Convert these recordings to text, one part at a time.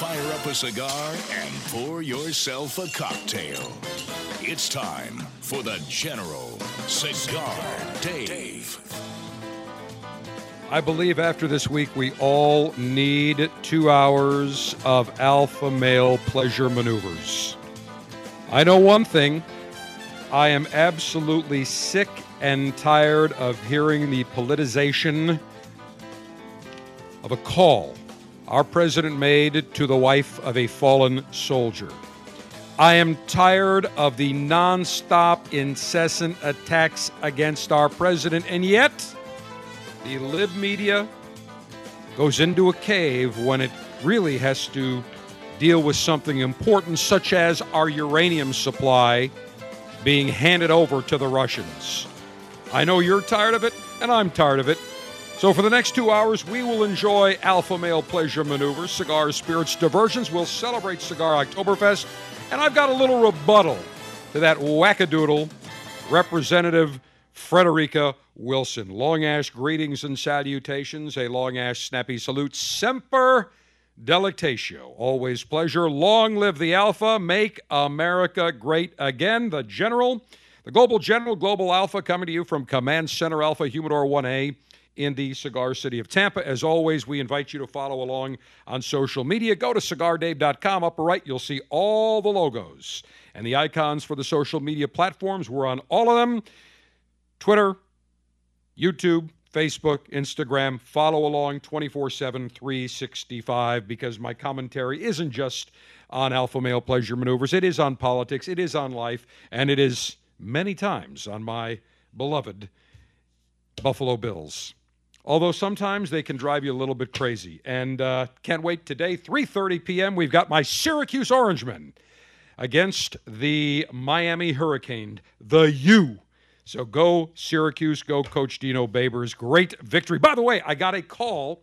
fire up a cigar and pour yourself a cocktail. It's time for the General Cigar Dave. I believe after this week, we all need two hours of alpha male pleasure maneuvers. I know one thing I am absolutely sick and tired of hearing the politicization of a call our president made to the wife of a fallen soldier. I am tired of the nonstop, incessant attacks against our president, and yet the lib media goes into a cave when it really has to deal with something important, such as our uranium supply being handed over to the Russians. I know you're tired of it, and I'm tired of it. So, for the next two hours, we will enjoy alpha male pleasure maneuvers, cigars, spirits, diversions. We'll celebrate Cigar Oktoberfest and I've got a little rebuttal to that wackadoodle, Representative Frederica Wilson. Long ash greetings and salutations, a long ash snappy salute. Semper delectatio. Always pleasure. Long live the Alpha. Make America great again. The General, the Global General, Global Alpha, coming to you from Command Center Alpha, Humidor 1A in the cigar city of Tampa. As always, we invite you to follow along on social media. Go to cigardave.com. Upper right, you'll see all the logos and the icons for the social media platforms. We're on all of them Twitter, YouTube, Facebook, Instagram. Follow along 24 7, 365 because my commentary isn't just on alpha male pleasure maneuvers, it is on politics, it is on life, and it is many times on my beloved Buffalo Bills although sometimes they can drive you a little bit crazy. And uh, can't wait today, 3:30 p.m. We've got my Syracuse Orangemen against the Miami Hurricane, the U. So go Syracuse, go Coach Dino Babers. Great victory. By the way, I got a call,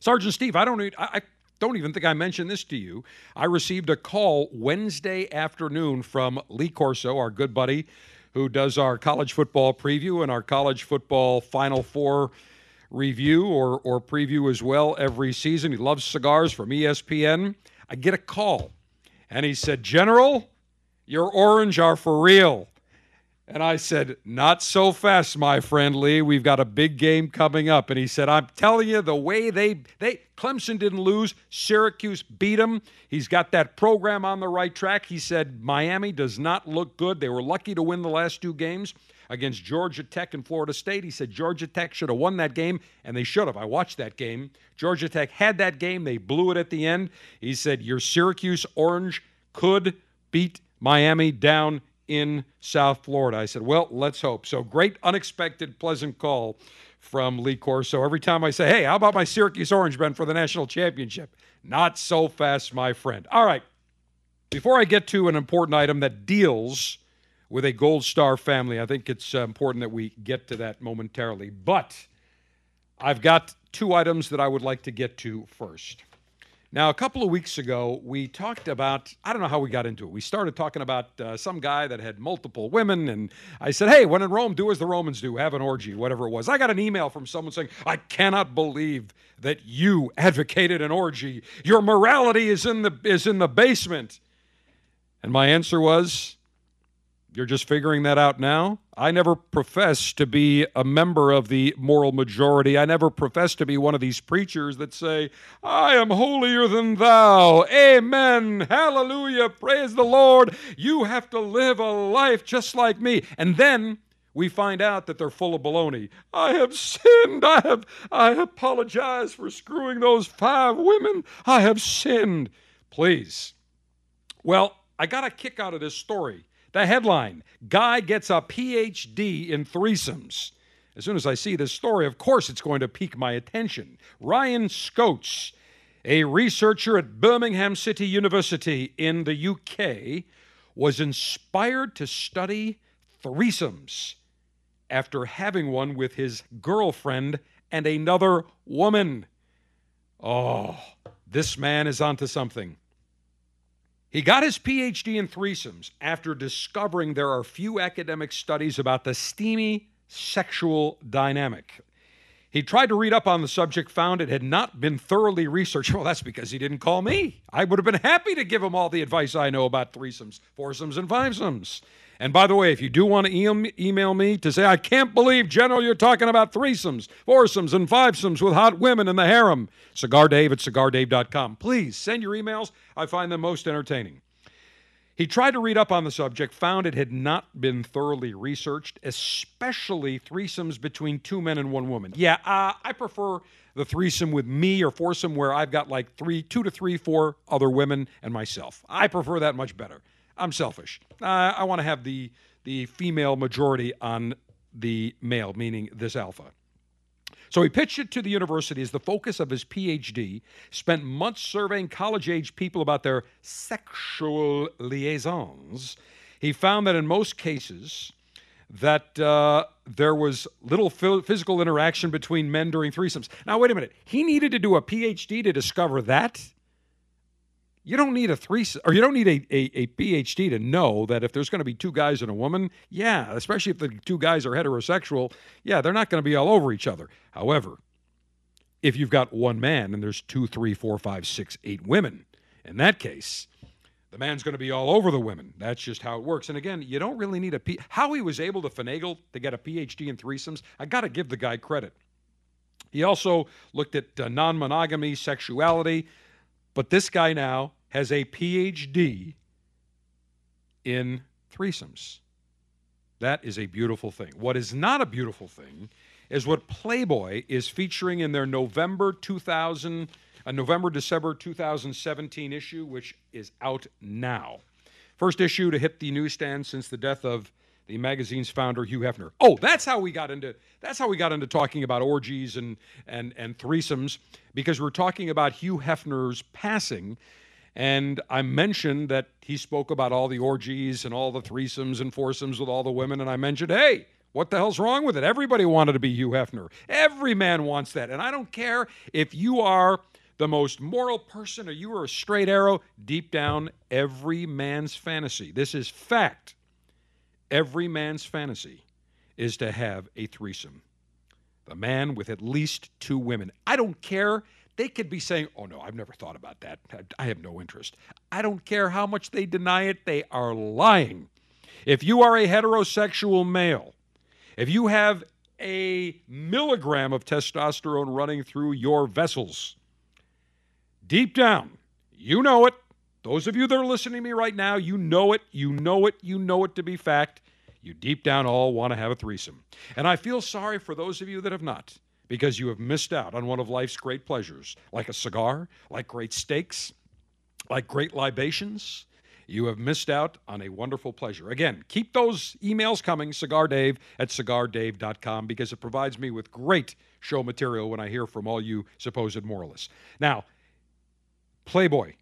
Sergeant Steve. I don't need. I, I don't even think I mentioned this to you. I received a call Wednesday afternoon from Lee Corso, our good buddy, who does our college football preview and our college football Final Four review or, or preview as well every season. He loves cigars from ESPN. I get a call, and he said, General, your orange are for real. And I said, Not so fast, my friend Lee. We've got a big game coming up. And he said, I'm telling you, the way they they Clemson didn't lose, Syracuse beat them. He's got that program on the right track. He said, Miami does not look good. They were lucky to win the last two games against Georgia Tech and Florida State. He said Georgia Tech should have won that game, and they should have. I watched that game. Georgia Tech had that game. They blew it at the end. He said your Syracuse Orange could beat Miami down in South Florida. I said, well, let's hope. So great, unexpected, pleasant call from Lee Corso. Every time I say, hey, how about my Syracuse Orangemen for the national championship? Not so fast, my friend. All right. Before I get to an important item that deals with a Gold Star family. I think it's uh, important that we get to that momentarily. But I've got two items that I would like to get to first. Now, a couple of weeks ago, we talked about, I don't know how we got into it. We started talking about uh, some guy that had multiple women, and I said, hey, when in Rome, do as the Romans do, have an orgy, whatever it was. I got an email from someone saying, I cannot believe that you advocated an orgy. Your morality is in the, is in the basement. And my answer was, you're just figuring that out now? I never professed to be a member of the moral majority. I never professed to be one of these preachers that say, I am holier than thou. Amen. Hallelujah. Praise the Lord. You have to live a life just like me. And then we find out that they're full of baloney. I have sinned. I have I apologize for screwing those five women. I have sinned. Please. Well, I got a kick out of this story the headline Guy gets a PhD in threesomes. As soon as I see this story, of course it's going to pique my attention. Ryan Scoats, a researcher at Birmingham City University in the UK, was inspired to study threesomes after having one with his girlfriend and another woman. Oh, this man is onto something. He got his PhD in threesomes after discovering there are few academic studies about the steamy sexual dynamic. He tried to read up on the subject, found it had not been thoroughly researched. Well, that's because he didn't call me. I would have been happy to give him all the advice I know about threesomes, foursomes, and fivesomes. And by the way, if you do want to email me to say, I can't believe, General, you're talking about threesomes, foursomes, and fivesomes with hot women in the harem, cigardave at cigardave.com. Please send your emails. I find them most entertaining. He tried to read up on the subject, found it had not been thoroughly researched, especially threesomes between two men and one woman. Yeah, uh, I prefer the threesome with me or foursome where I've got like three, two to three, four other women and myself. I prefer that much better. I'm selfish. Uh, I want to have the the female majority on the male, meaning this alpha. So he pitched it to the university as the focus of his PhD, spent months surveying college age people about their sexual liaisons. He found that in most cases, that uh, there was little physical interaction between men during threesomes. Now, wait a minute. He needed to do a PhD to discover that? You don't need a three or you don't need a, a, a PhD to know that if there's going to be two guys and a woman, yeah, especially if the two guys are heterosexual, yeah, they're not going to be all over each other. However, if you've got one man and there's two, three, four, five, six, eight women, in that case, the man's going to be all over the women. That's just how it works. And again, you don't really need a P. How he was able to finagle to get a PhD in threesomes, I got to give the guy credit. He also looked at uh, non monogamy, sexuality. But this guy now has a PhD in threesomes. That is a beautiful thing. What is not a beautiful thing is what Playboy is featuring in their November 2000, uh, November December 2017 issue, which is out now. First issue to hit the newsstand since the death of the magazine's founder Hugh Hefner. Oh, that's how we got into that's how we got into talking about orgies and and and threesomes because we're talking about Hugh Hefner's passing and I mentioned that he spoke about all the orgies and all the threesomes and foursomes with all the women and I mentioned, "Hey, what the hell's wrong with it? Everybody wanted to be Hugh Hefner. Every man wants that. And I don't care if you are the most moral person or you are a straight arrow, deep down, every man's fantasy. This is fact Every man's fantasy is to have a threesome. The man with at least two women. I don't care. They could be saying, oh no, I've never thought about that. I have no interest. I don't care how much they deny it, they are lying. If you are a heterosexual male, if you have a milligram of testosterone running through your vessels, deep down, you know it, those of you that are listening to me right now, you know it, you know it, you know it to be fact. You deep down all want to have a threesome. And I feel sorry for those of you that have not, because you have missed out on one of life's great pleasures, like a cigar, like great steaks, like great libations. You have missed out on a wonderful pleasure. Again, keep those emails coming, cigardave at cigardave.com, because it provides me with great show material when I hear from all you supposed moralists. Now, Playboy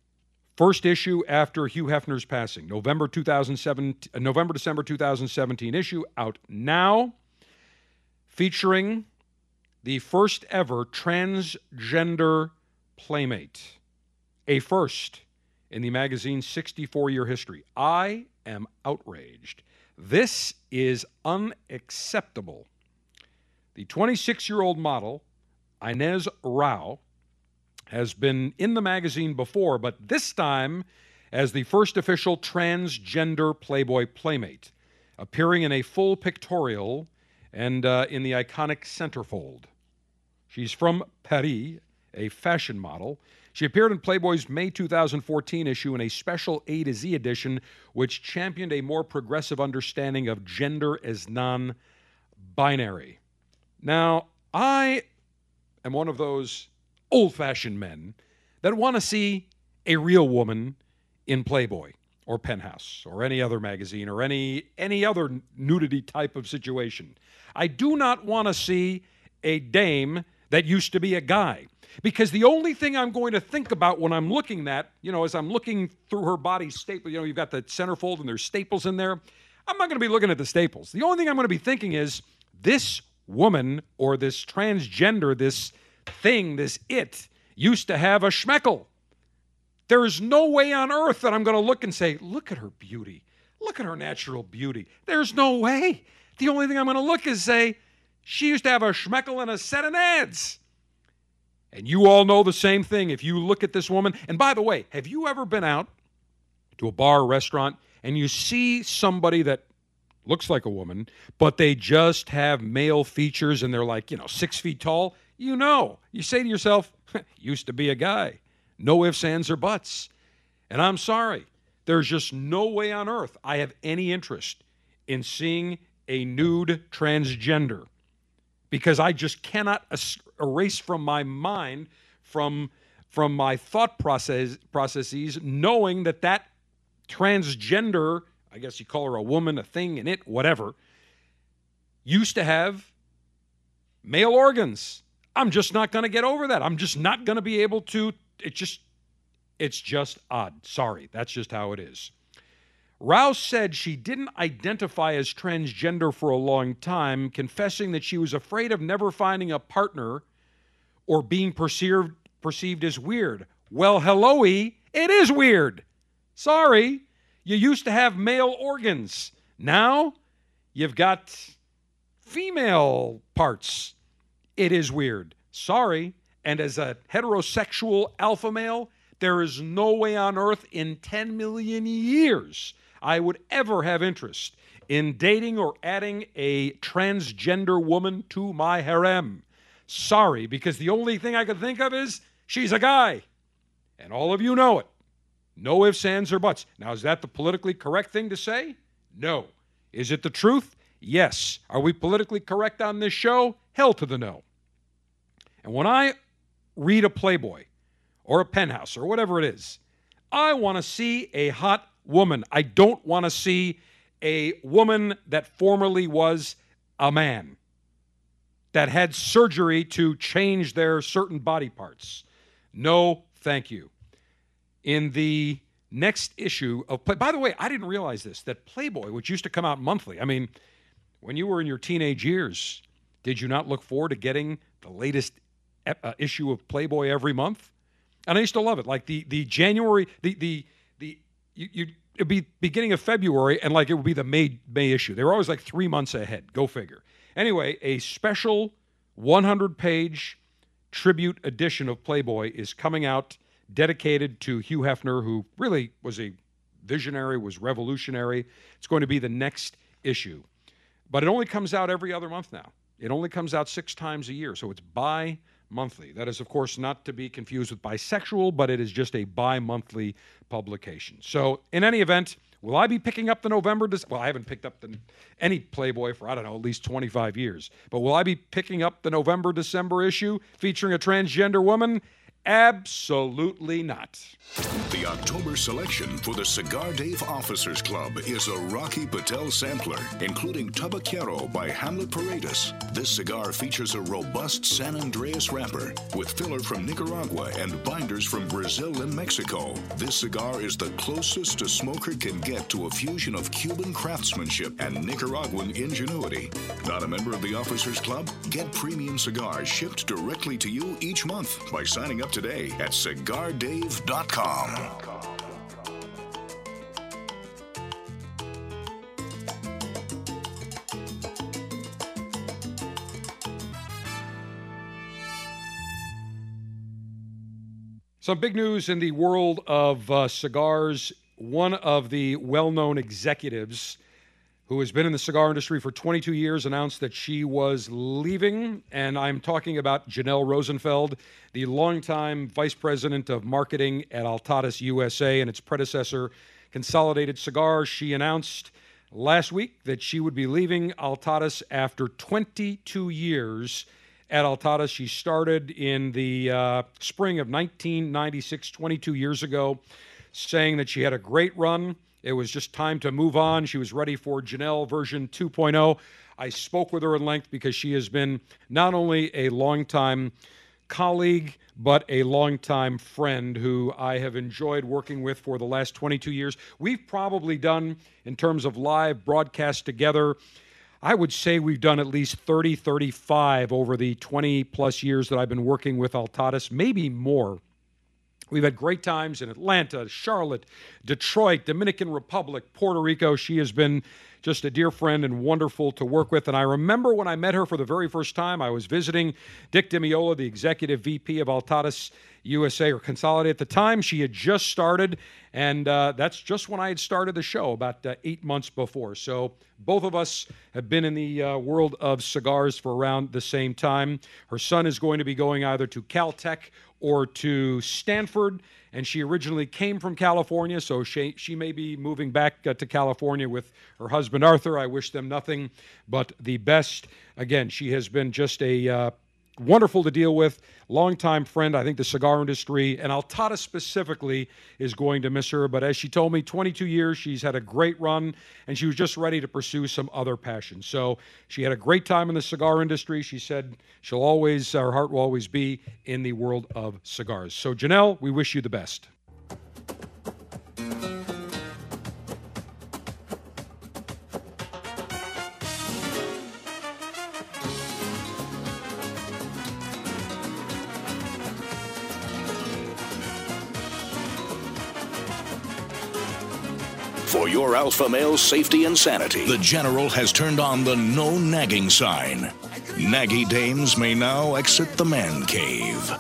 First issue after Hugh Hefner's passing, November 2007, uh, November December 2017 issue out now, featuring the first ever transgender playmate, a first in the magazine's 64 year history. I am outraged. This is unacceptable. The 26 year old model, Ines Rau, has been in the magazine before, but this time as the first official transgender Playboy Playmate. appearing in a full pictorial and uh, in the iconic centerfold. She's from Paris, a fashion model. She appeared in Playboy's May 2014 issue in a special A to Z edition, which championed a more progressive understanding of gender as non binary. Now, I am one of those old fashioned men that want to see a real woman in Playboy or Penthouse or any other magazine or any any other nudity type of situation. I do not want to see a dame that used to be a guy because the only thing I'm going to think about when I'm looking at, you know, as I'm looking through her body staple, you know, you've got the centerfold and there's staples in there. I'm not going to be looking at the staples. The only thing I'm going to be thinking is this woman or this transgender, this thing, this it used to have a schmeckle. There is no way on earth that I'm going to look and say, look at her beauty. Look at her natural beauty. There's no way. The only thing I'm going to look is say, she used to have a schmeckle and a set of nads. And you all know the same thing if you look at this woman. And by the way, have you ever been out to a bar or restaurant and you see somebody that looks like a woman, but they just have male features and they're like, you know, six feet tall? You know, you say to yourself, used to be a guy. No ifs, ands, or buts. And I'm sorry, there's just no way on earth I have any interest in seeing a nude transgender because I just cannot erase from my mind, from from my thought process processes, knowing that that transgender, I guess you call her a woman, a thing, and it, whatever, used to have male organs. I'm just not going to get over that. I'm just not going to be able to. It just, it's just odd. Sorry, that's just how it is. Rouse said she didn't identify as transgender for a long time, confessing that she was afraid of never finding a partner or being perceived perceived as weird. Well, helloy, it is weird. Sorry, you used to have male organs. Now you've got female parts. It is weird. Sorry. And as a heterosexual alpha male, there is no way on earth in 10 million years I would ever have interest in dating or adding a transgender woman to my harem. Sorry, because the only thing I could think of is she's a guy. And all of you know it. No ifs, ands, or buts. Now, is that the politically correct thing to say? No. Is it the truth? Yes. Are we politically correct on this show? Hell to the no. And when I read a Playboy or a penthouse or whatever it is, I want to see a hot woman. I don't want to see a woman that formerly was a man that had surgery to change their certain body parts. No, thank you. In the next issue of Play, by the way, I didn't realize this that Playboy, which used to come out monthly, I mean, when you were in your teenage years, did you not look forward to getting the latest uh, issue of Playboy every month? And I used to love it. Like the the January, the the the you, you it'd be beginning of February, and like it would be the May May issue. They were always like three months ahead. Go figure. Anyway, a special 100 page tribute edition of Playboy is coming out, dedicated to Hugh Hefner, who really was a visionary, was revolutionary. It's going to be the next issue, but it only comes out every other month now. It only comes out six times a year, so it's bi monthly. That is, of course, not to be confused with bisexual, but it is just a bi monthly publication. So, in any event, will I be picking up the November? well, I haven't picked up the, any Playboy for, I don't know, at least 25 years. But will I be picking up the November December issue featuring a transgender woman? Absolutely not. The October selection for the Cigar Dave Officers Club is a Rocky Patel sampler, including Tabaquero by Hamlet Paredes. This cigar features a robust San Andreas wrapper with filler from Nicaragua and binders from Brazil and Mexico. This cigar is the closest a smoker can get to a fusion of Cuban craftsmanship and Nicaraguan ingenuity. Not a member of the Officers Club? Get premium cigars shipped directly to you each month by signing up today at cigardave.com. Some big news in the world of uh, cigars. One of the well known executives who has been in the cigar industry for 22 years, announced that she was leaving. And I'm talking about Janelle Rosenfeld, the longtime vice president of marketing at Altadis USA and its predecessor, Consolidated Cigars. She announced last week that she would be leaving Altadis after 22 years at Altadis. She started in the uh, spring of 1996, 22 years ago, saying that she had a great run it was just time to move on. She was ready for Janelle version 2.0. I spoke with her in length because she has been not only a longtime colleague, but a longtime friend who I have enjoyed working with for the last 22 years. We've probably done, in terms of live broadcast together, I would say we've done at least 30, 35 over the 20 plus years that I've been working with Altadis, maybe more. We've had great times in Atlanta, Charlotte, Detroit, Dominican Republic, Puerto Rico. She has been just a dear friend and wonderful to work with. And I remember when I met her for the very first time, I was visiting Dick DiMeola, the executive VP of Altadis USA or Consolidate at the time. She had just started, and uh, that's just when I had started the show about uh, eight months before. So both of us have been in the uh, world of cigars for around the same time. Her son is going to be going either to Caltech or to Stanford. And she originally came from California, so she, she may be moving back uh, to California with her husband Arthur. I wish them nothing but the best. Again, she has been just a uh, wonderful to deal with, longtime friend. I think the cigar industry and Altadis specifically is going to miss her. But as she told me, 22 years, she's had a great run, and she was just ready to pursue some other passions. So she had a great time in the cigar industry. She said she'll always, her heart will always be in the world of cigars. So Janelle, we wish you the best. Your alpha male safety and sanity, the General has turned on the no nagging sign. Naggy dames may now exit the man cave.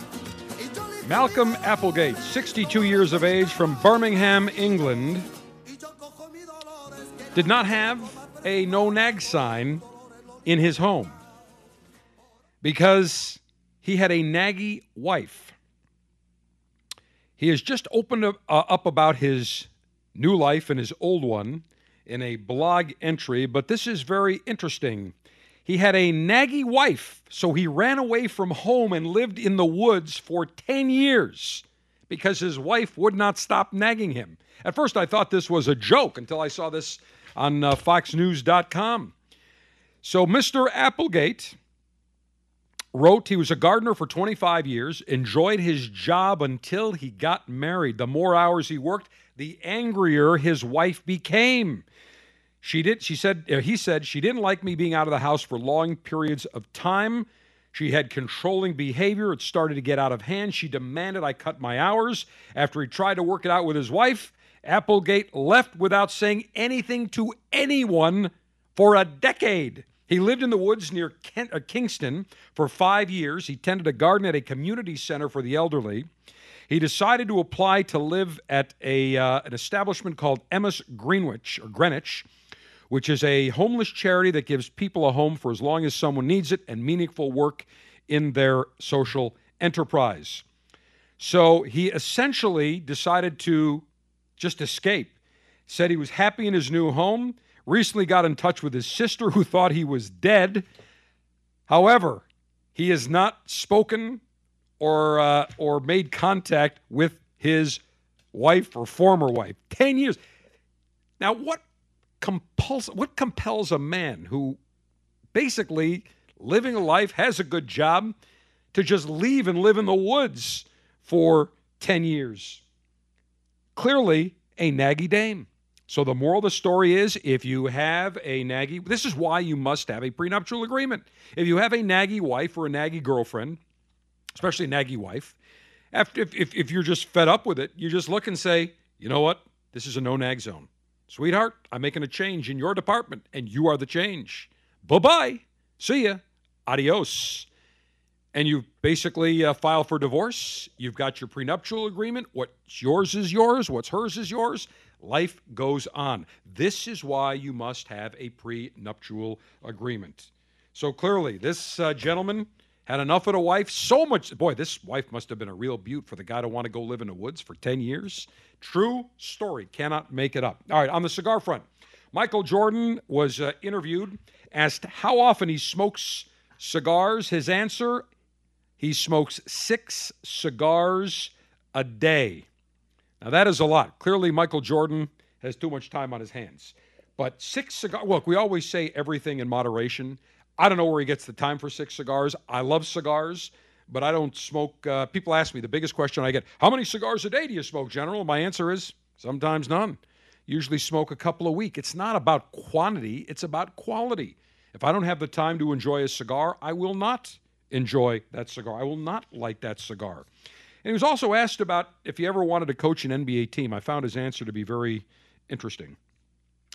Malcolm Applegate, 62 years of age from Birmingham, England, did not have a no nag sign in his home because he had a naggy wife. He has just opened uh, up about his new life and his old one in a blog entry, but this is very interesting. He had a naggy wife, so he ran away from home and lived in the woods for 10 years because his wife would not stop nagging him. At first, I thought this was a joke until I saw this on uh, FoxNews.com. So, Mr. Applegate wrote he was a gardener for 25 years, enjoyed his job until he got married. The more hours he worked, the angrier his wife became. She did she said uh, he said she didn't like me being out of the house for long periods of time. She had controlling behavior. It started to get out of hand. She demanded I cut my hours. After he tried to work it out with his wife, Applegate left without saying anything to anyone for a decade. He lived in the woods near Kent, uh, Kingston for five years. He tended a garden at a community center for the elderly. He decided to apply to live at a, uh, an establishment called Emmaus Greenwich or Greenwich, which is a homeless charity that gives people a home for as long as someone needs it and meaningful work in their social enterprise. So he essentially decided to just escape. Said he was happy in his new home. Recently got in touch with his sister who thought he was dead. However, he has not spoken or uh, or made contact with his wife or former wife. Ten years. Now, what compels what compels a man who basically living a life has a good job to just leave and live in the woods for ten years? Clearly, a naggy dame. So the moral of the story is if you have a naggy, this is why you must have a prenuptial agreement. If you have a naggy wife or a naggy girlfriend, especially naggy wife, after if, if, if you're just fed up with it, you just look and say, you know what? This is a no nag zone. Sweetheart, I'm making a change in your department, and you are the change. Bye bye. See ya. Adios. And you basically uh, file for divorce. You've got your prenuptial agreement. What's yours is yours. What's hers is yours. Life goes on. This is why you must have a prenuptial agreement. So clearly, this uh, gentleman had enough of the wife. So much, boy, this wife must have been a real beaut for the guy to want to go live in the woods for 10 years. True story. Cannot make it up. All right, on the cigar front, Michael Jordan was uh, interviewed, asked how often he smokes cigars. His answer he smokes six cigars a day. Now, that is a lot. Clearly, Michael Jordan has too much time on his hands. But six cigars, look, we always say everything in moderation. I don't know where he gets the time for six cigars. I love cigars, but I don't smoke. Uh, people ask me the biggest question I get How many cigars a day do you smoke, General? My answer is sometimes none. Usually smoke a couple a week. It's not about quantity, it's about quality. If I don't have the time to enjoy a cigar, I will not enjoy that cigar. I will not light that cigar. And he was also asked about if he ever wanted to coach an NBA team. I found his answer to be very interesting.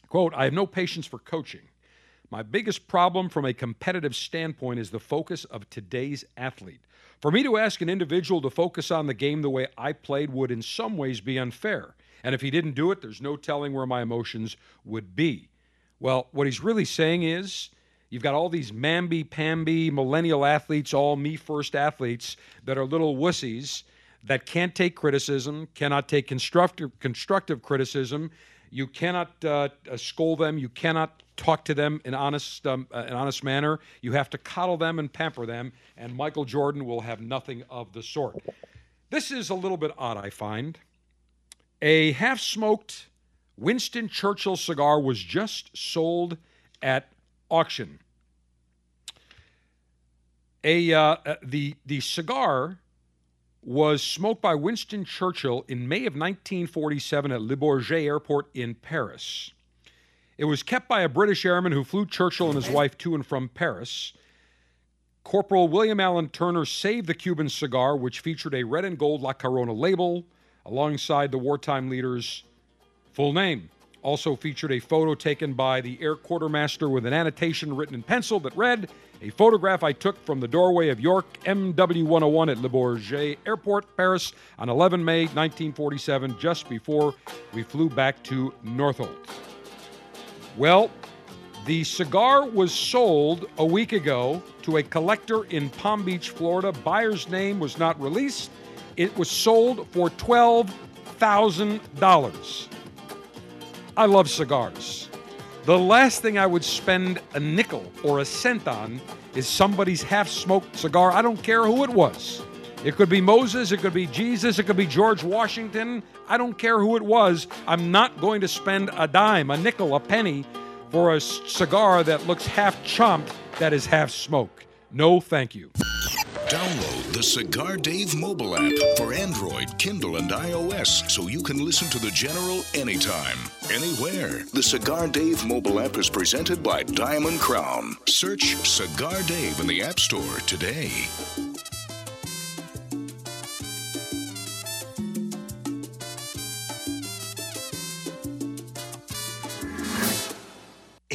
Quote, I have no patience for coaching. My biggest problem from a competitive standpoint is the focus of today's athlete. For me to ask an individual to focus on the game the way I played would, in some ways, be unfair. And if he didn't do it, there's no telling where my emotions would be. Well, what he's really saying is you've got all these mamby pamby millennial athletes, all me first athletes that are little wussies that can't take criticism, cannot take constructive, constructive criticism. You cannot uh, scold them. You cannot talk to them in honest, um, uh, an honest manner. You have to coddle them and pamper them, and Michael Jordan will have nothing of the sort. This is a little bit odd, I find. A half smoked Winston Churchill cigar was just sold at auction. A uh, uh the the cigar was smoked by Winston Churchill in May of 1947 at Le Bourget Airport in Paris. It was kept by a British airman who flew Churchill and his wife to and from Paris. Corporal William Allen Turner saved the Cuban cigar, which featured a red and gold La Corona label alongside the wartime leader's full name. Also featured a photo taken by the air quartermaster with an annotation written in pencil that read, A photograph I took from the doorway of York MW 101 at Le Bourget Airport, Paris, on 11 May 1947, just before we flew back to Northolt. Well, the cigar was sold a week ago to a collector in Palm Beach, Florida. Buyer's name was not released. It was sold for $12,000. I love cigars. The last thing I would spend a nickel or a cent on is somebody's half smoked cigar. I don't care who it was. It could be Moses, it could be Jesus, it could be George Washington. I don't care who it was. I'm not going to spend a dime, a nickel, a penny for a cigar that looks half chomped that is half smoke. No, thank you. Download the Cigar Dave mobile app for Android, Kindle, and iOS so you can listen to the General anytime, anywhere. The Cigar Dave mobile app is presented by Diamond Crown. Search Cigar Dave in the App Store today.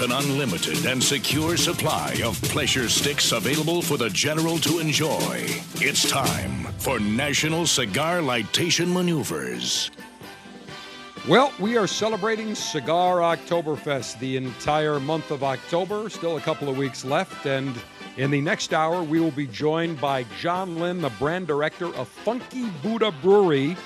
with an unlimited and secure supply of pleasure sticks available for the general to enjoy. It's time for National Cigar Lightation Maneuvers. Well, we are celebrating Cigar Oktoberfest the entire month of October. Still a couple of weeks left. And in the next hour, we will be joined by John Lynn, the brand director of Funky Buddha Brewery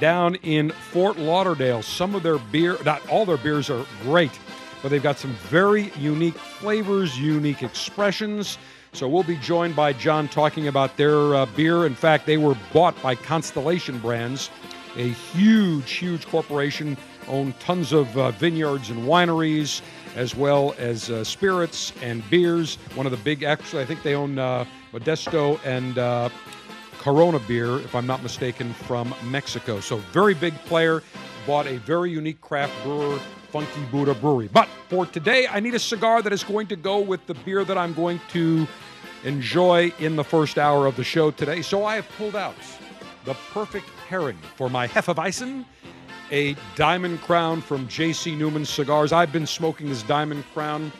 down in Fort Lauderdale. Some of their beer, not all their beers are great, but they've got some very unique flavors, unique expressions. So we'll be joined by John talking about their uh, beer. In fact, they were bought by Constellation Brands a huge, huge corporation, own tons of uh, vineyards and wineries, as well as uh, spirits and beers. One of the big, actually, I think they own uh, Modelo and uh, Corona beer, if I'm not mistaken, from Mexico. So, very big player. Bought a very unique craft brewer, Funky Buddha Brewery. But for today, I need a cigar that is going to go with the beer that I'm going to enjoy in the first hour of the show today. So, I have pulled out the perfect pairing for my Hefeweizen, a Diamond Crown from J.C. Newman Cigars. I've been smoking this Diamond Crown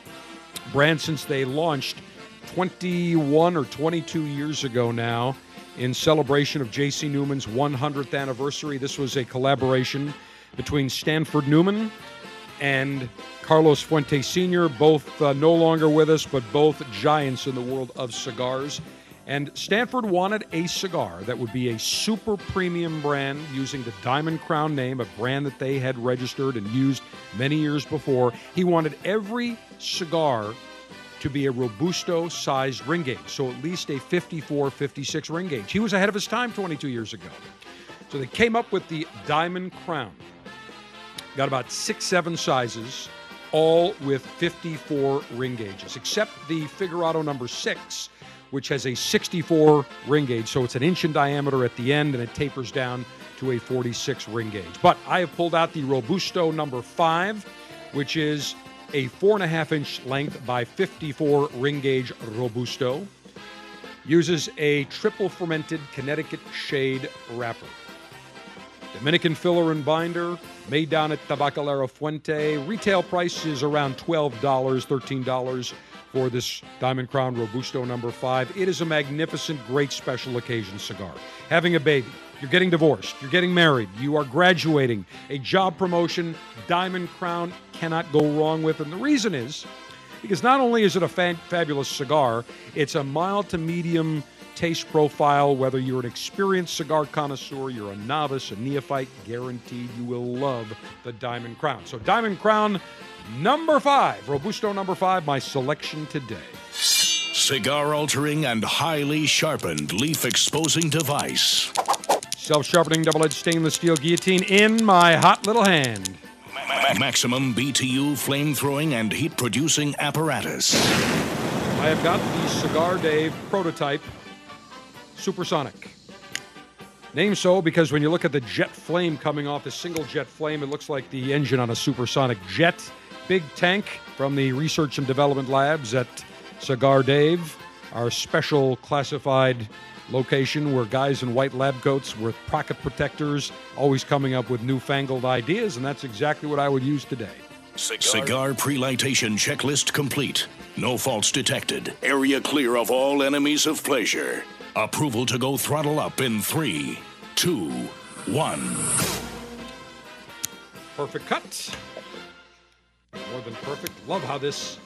brand since they launched 21 or 22 years ago now in celebration of J.C. Newman's 100th anniversary. This was a collaboration between Stanford Newman and Carlos Fuente Sr., both uh, no longer with us, but both giants in the world of cigars. And Stanford wanted a cigar that would be a super premium brand using the Diamond Crown name, a brand that they had registered and used many years before. He wanted every cigar to be a Robusto sized ring gauge, so at least a 54 56 ring gauge. He was ahead of his time 22 years ago. So they came up with the Diamond Crown. Got about six, seven sizes, all with 54 ring gauges, except the Figurado number six which has a 64 ring gauge. So it's an inch in diameter at the end and it tapers down to a 46 ring gauge. But I have pulled out the Robusto number five, which is a four and a half inch length by 54 ring gauge Robusto. Uses a triple fermented Connecticut shade wrapper. Dominican filler and binder, made down at Tabacalera Fuente. Retail price is around $12, $13 for this Diamond Crown Robusto number five. It is a magnificent, great special occasion cigar. Having a baby, you're getting divorced, you're getting married, you are graduating, a job promotion, Diamond Crown cannot go wrong with. And the reason is because not only is it a fa- fabulous cigar, it's a mild to medium taste profile. Whether you're an experienced cigar connoisseur, you're a novice, a neophyte, guaranteed you will love the Diamond Crown. So, Diamond Crown Number five, Robusto number five, my selection today. Cigar altering and highly sharpened leaf exposing device. Self sharpening double edged stainless steel guillotine in my hot little hand. Maximum BTU flame throwing and heat producing apparatus. I have got the Cigar Dave prototype supersonic. Named so because when you look at the jet flame coming off the single jet flame, it looks like the engine on a supersonic jet big tank from the Research and Development Labs at Cigar Dave, our special classified location where guys in white lab coats with pocket protectors always coming up with newfangled ideas, and that's exactly what I would use today. Cigar, Cigar pre-lightation checklist complete. No faults detected. Area clear of all enemies of pleasure. Approval to go throttle up in three, two, one. Perfect cut. More than perfect. Love how this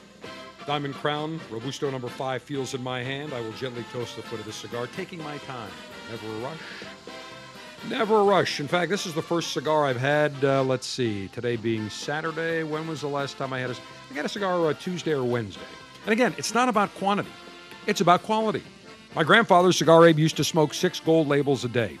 Diamond Crown Robusto number five feels in my hand. I will gently toast the foot of the cigar, taking my time. Never a rush. Never a rush. In fact, this is the first cigar I've had. Uh, let's see, today being Saturday. When was the last time I had a? I got a cigar uh, Tuesday or Wednesday. And again, it's not about quantity; it's about quality. My grandfather, Cigar Abe, used to smoke six gold labels a day.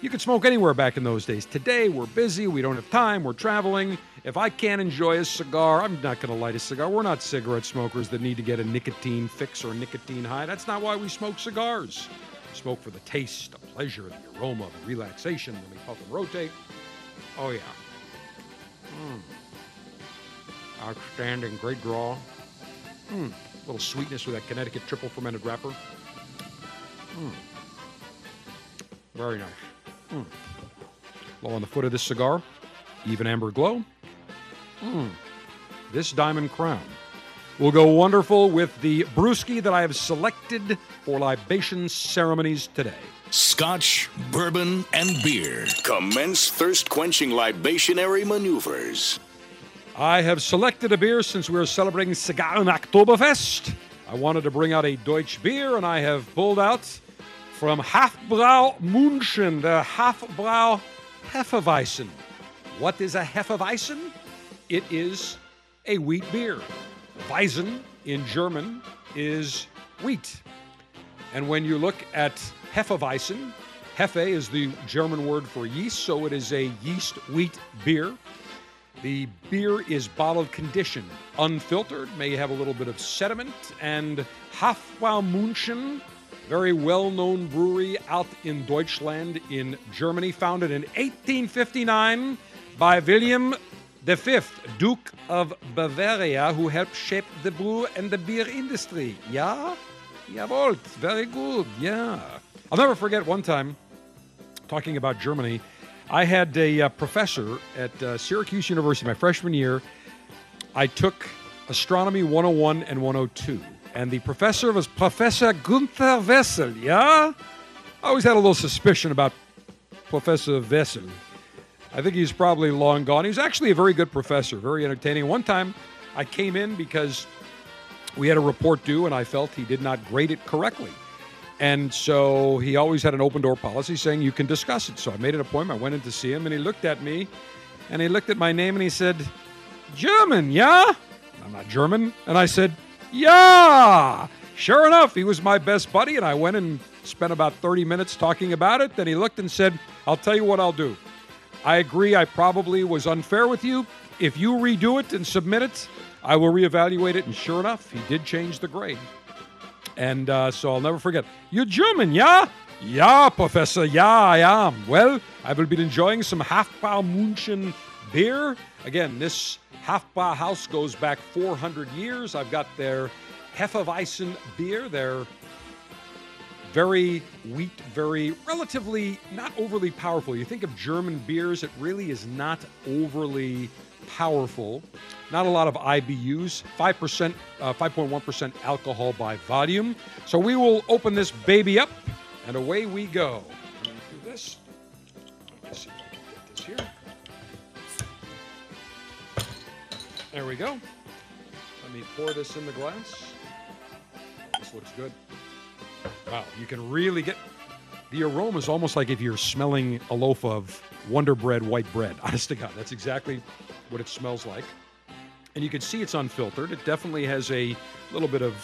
You could smoke anywhere back in those days. Today, we're busy, we don't have time, we're traveling. If I can't enjoy a cigar, I'm not going to light a cigar. We're not cigarette smokers that need to get a nicotine fix or nicotine high. That's not why we smoke cigars. We smoke for the taste, the pleasure, the aroma, the relaxation. Let me puff and rotate. Oh, yeah. Mm. Outstanding. Great draw. Mm. A little sweetness with that Connecticut triple fermented wrapper. Mm. Very nice. Mm. Low on the foot of this cigar, even amber glow. Mm. this Diamond Crown will go wonderful with the brewski that I have selected for libation ceremonies today. Scotch, bourbon, and beer. Commence thirst quenching libationary maneuvers. I have selected a beer since we are celebrating Cigar and Oktoberfest. I wanted to bring out a Deutsch beer, and I have pulled out from Hofbrau München, the Hofbrau Hefeweizen. What is a Hefeweizen? It is a wheat beer. Weizen in German is wheat. And when you look at Hefeweizen, Hefe is the German word for yeast, so it is a yeast wheat beer. The beer is bottled conditioned, unfiltered, may have a little bit of sediment, and Hofbrau München, very well known brewery out in Deutschland in Germany, founded in 1859 by William V, Duke of Bavaria, who helped shape the brew and the beer industry. Yeah? Jawohl, very good, yeah. I'll never forget one time talking about Germany. I had a uh, professor at uh, Syracuse University my freshman year. I took astronomy 101 and 102, and the professor was Professor Gunther Wessel. Yeah, I always had a little suspicion about Professor Wessel. I think he's probably long gone. He was actually a very good professor, very entertaining. One time, I came in because we had a report due, and I felt he did not grade it correctly. And so he always had an open door policy saying you can discuss it. So I made an appointment. I went in to see him, and he looked at me, and he looked at my name, and he said, German, yeah? I'm not German. And I said, yeah. Sure enough, he was my best buddy, and I went and spent about 30 minutes talking about it. Then he looked and said, I'll tell you what I'll do. I agree, I probably was unfair with you. If you redo it and submit it, I will reevaluate it. And sure enough, he did change the grade. And uh, so I'll never forget. You're German, yeah? Yeah, Professor, yeah, I am. Well, I will be enjoying some Hofbrau München beer. Again, this Hofbrau house goes back 400 years. I've got their Hefeweizen beer, their very wheat, very relatively not overly powerful. You think of German beers, it really is not overly powerful. Not a lot of IBUs, 5%, uh, 5.1% alcohol by volume. So we will open this baby up and away we go. Let me do this. Let's see if I can get this here. There we go. Let me pour this in the glass. This looks good. Wow, you can really get the aroma is almost like if you're smelling a loaf of Wonder Bread white bread. Honest to God, that's exactly what it smells like. And you can see it's unfiltered. It definitely has a little bit of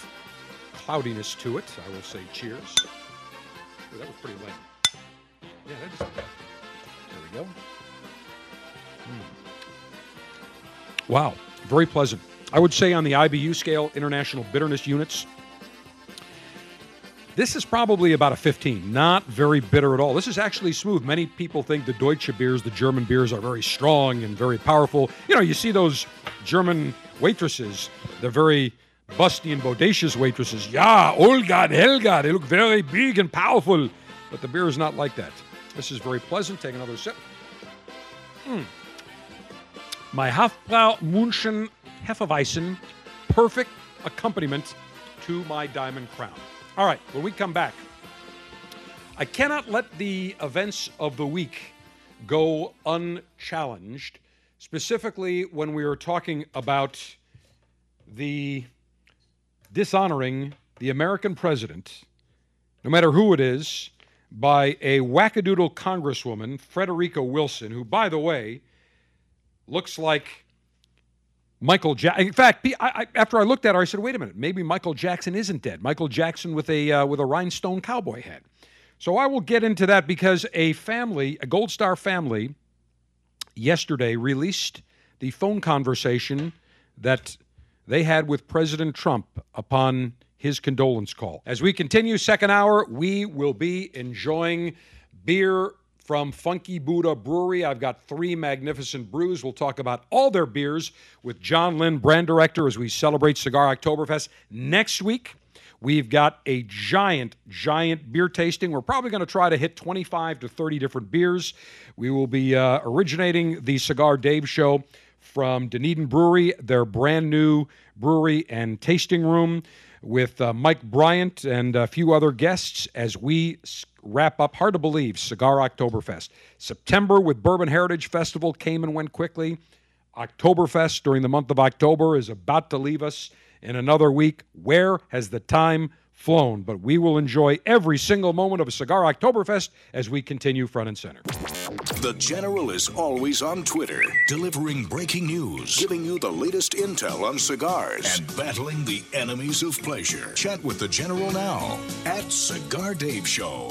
cloudiness to it. I will say cheers. Ooh, that was pretty light. Yeah, that is. There we go. Mm. Wow, very pleasant. I would say on the IBU scale, international bitterness units, this is probably about a 15, not very bitter at all. This is actually smooth. Many people think the Deutsche beers, the German beers, are very strong and very powerful. You know, you see those German waitresses, they're very busty and bodacious waitresses. Yeah, Olga and Helga, they look very big and powerful. But the beer is not like that. This is very pleasant. Take another sip. Mm. My Hofbrau München Hefeweizen, perfect accompaniment to my Diamond Crown. All right, when we come back, I cannot let the events of the week go unchallenged, specifically when we are talking about the dishonoring the American president, no matter who it is, by a wackadoodle congresswoman, Frederica Wilson, who, by the way, looks like Michael Jackson. In fact, I, I, after I looked at her, I said, "Wait a minute, maybe Michael Jackson isn't dead. Michael Jackson with a uh, with a rhinestone cowboy hat." So I will get into that because a family, a Gold Star family, yesterday released the phone conversation that they had with President Trump upon his condolence call. As we continue second hour, we will be enjoying beer from Funky Buddha Brewery. I've got three magnificent brews. We'll talk about all their beers with John Lynn, brand director, as we celebrate Cigar Oktoberfest. Next week, we've got a giant, giant beer tasting. We're probably going to try to hit 25 to 30 different beers. We will be uh, originating the Cigar Dave show from Dunedin Brewery, their brand new brewery and tasting room with uh, Mike Bryant and a few other guests as we wrap up, hard to believe, Cigar Oktoberfest. September with Bourbon Heritage Festival came and went quickly. Oktoberfest during the month of October is about to leave us in another week. Where has the time flown? But we will enjoy every single moment of a Cigar Oktoberfest as we continue front and center. The General is always on Twitter, delivering breaking news, giving you the latest intel on cigars, and battling the enemies of pleasure. Chat with the General now at Cigar Dave Show.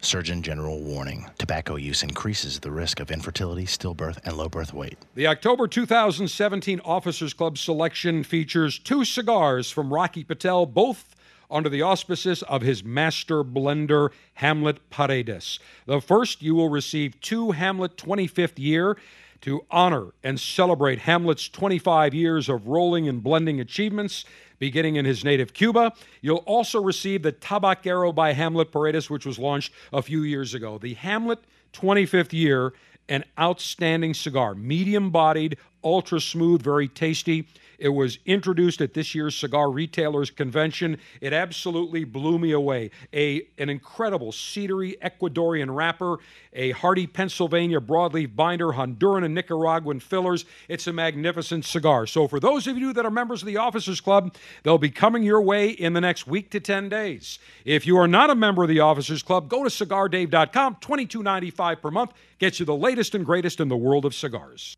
Surgeon General warning tobacco use increases the risk of infertility, stillbirth, and low birth weight. The October 2017 Officers Club selection features two cigars from Rocky Patel, both under the auspices of his master blender, Hamlet Paredes. The first, you will receive two Hamlet 25th year to honor and celebrate Hamlet's 25 years of rolling and blending achievements beginning in his native Cuba. You'll also receive the Tabaquero by Hamlet Paredes, which was launched a few years ago. The Hamlet 25th year, an outstanding cigar, medium bodied, ultra smooth, very tasty. It was introduced at this year's Cigar Retailers Convention. It absolutely blew me away. A, an incredible cedary Ecuadorian wrapper, a hearty Pennsylvania broadleaf binder, Honduran and Nicaraguan fillers. It's a magnificent cigar. So, for those of you that are members of the Officers Club, they'll be coming your way in the next week to 10 days. If you are not a member of the Officers Club, go to cigardave.com. $22.95 per month gets you the latest and greatest in the world of cigars.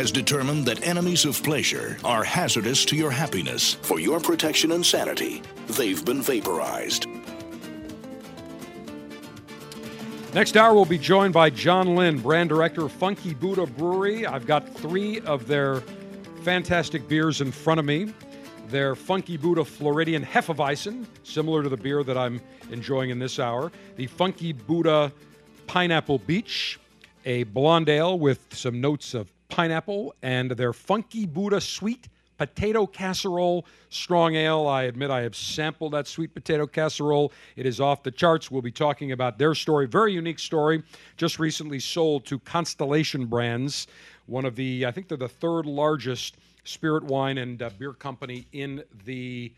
Has determined that enemies of pleasure are hazardous to your happiness. For your protection and sanity, they've been vaporized. Next hour, we'll be joined by John Lynn, brand director of Funky Buddha Brewery. I've got three of their fantastic beers in front of me. Their Funky Buddha Floridian Hefeweizen, similar to the beer that I'm enjoying in this hour. The Funky Buddha Pineapple Beach, a blonde ale with some notes of pineapple, and their Funky Buddha Sweet Potato Casserole Strong Ale. I admit I have sampled that sweet potato casserole. It is off the charts. We'll be talking about their story. Very unique story. Just recently sold to Constellation Brands, one of the, I think they're the third largest spirit wine and uh, beer company in the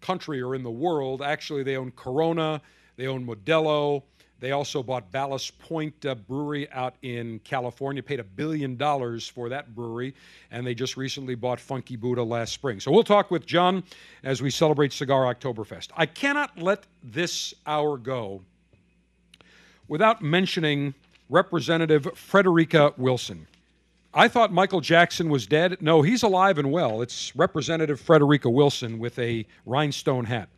country or in the world. Actually, they own Corona, they own Modelo. They also bought Ballast Point uh, Brewery out in California, paid a billion dollars for that brewery, and they just recently bought Funky Buddha last spring. So we'll talk with John as we celebrate Cigar Oktoberfest. I cannot let this hour go without mentioning Representative Frederica Wilson. I thought Michael Jackson was dead. No, he's alive and well. It's Representative Frederica Wilson with a rhinestone hat.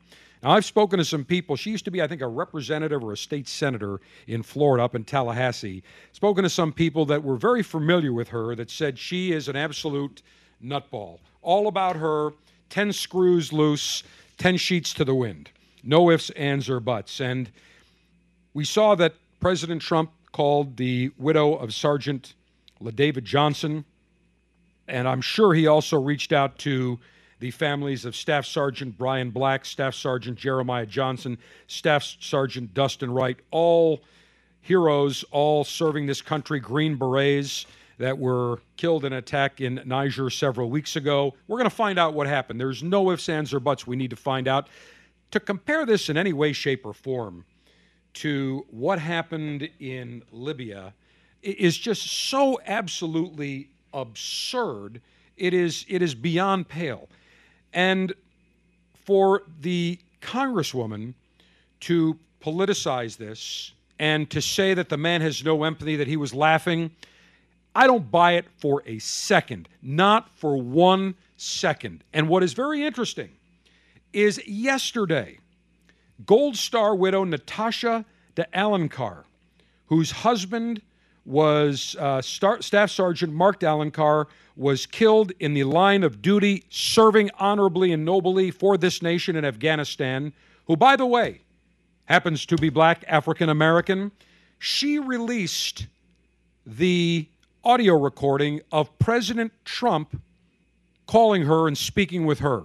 Now, I've spoken to some people. She used to be, I think, a representative or a state senator in Florida, up in Tallahassee. Spoken to some people that were very familiar with her that said she is an absolute nutball. All about her 10 screws loose, 10 sheets to the wind. No ifs, ands, or buts. And we saw that President Trump called the widow of Sergeant LaDavid Johnson, and I'm sure he also reached out to the families of Staff Sergeant Bryan Black, Staff Sergeant Jeremiah Johnson, Staff Sergeant Dustin Wright, all heroes, all serving this country, Green Berets that were killed in an attack in Niger several weeks ago. We're going to find out what happened. There's no ifs, ands, or buts we need to find out. To compare this in any way, shape, or form to what happened in Libya is just so absolutely absurd. It is, it is beyond pale. And for the Congresswoman to politicize this and to say that the man has no empathy, that he was laughing, I don't buy it for a second, not for one second. And what is very interesting is yesterday, Gold Star widow Natasha de Alencar, whose husband was uh, Star- Staff Sergeant Mark Alencar, was killed in the line of duty, serving honorably and nobly for this nation in Afghanistan, who, by the way, happens to be black, African American. She released the audio recording of President Trump calling her and speaking with her.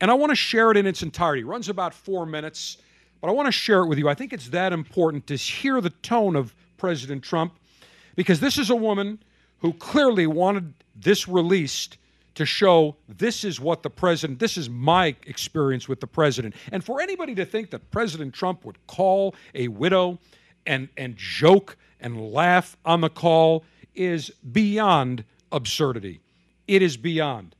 And I want to share it in its entirety. It runs about four minutes, but I want to share it with you. I think it's that important to hear the tone of President Trump because this is a woman who clearly wanted this released to show this is what the president, this is my experience with the president. And for anybody to think that President Trump would call a widow and, and joke and laugh on the call is beyond absurdity. It is beyond.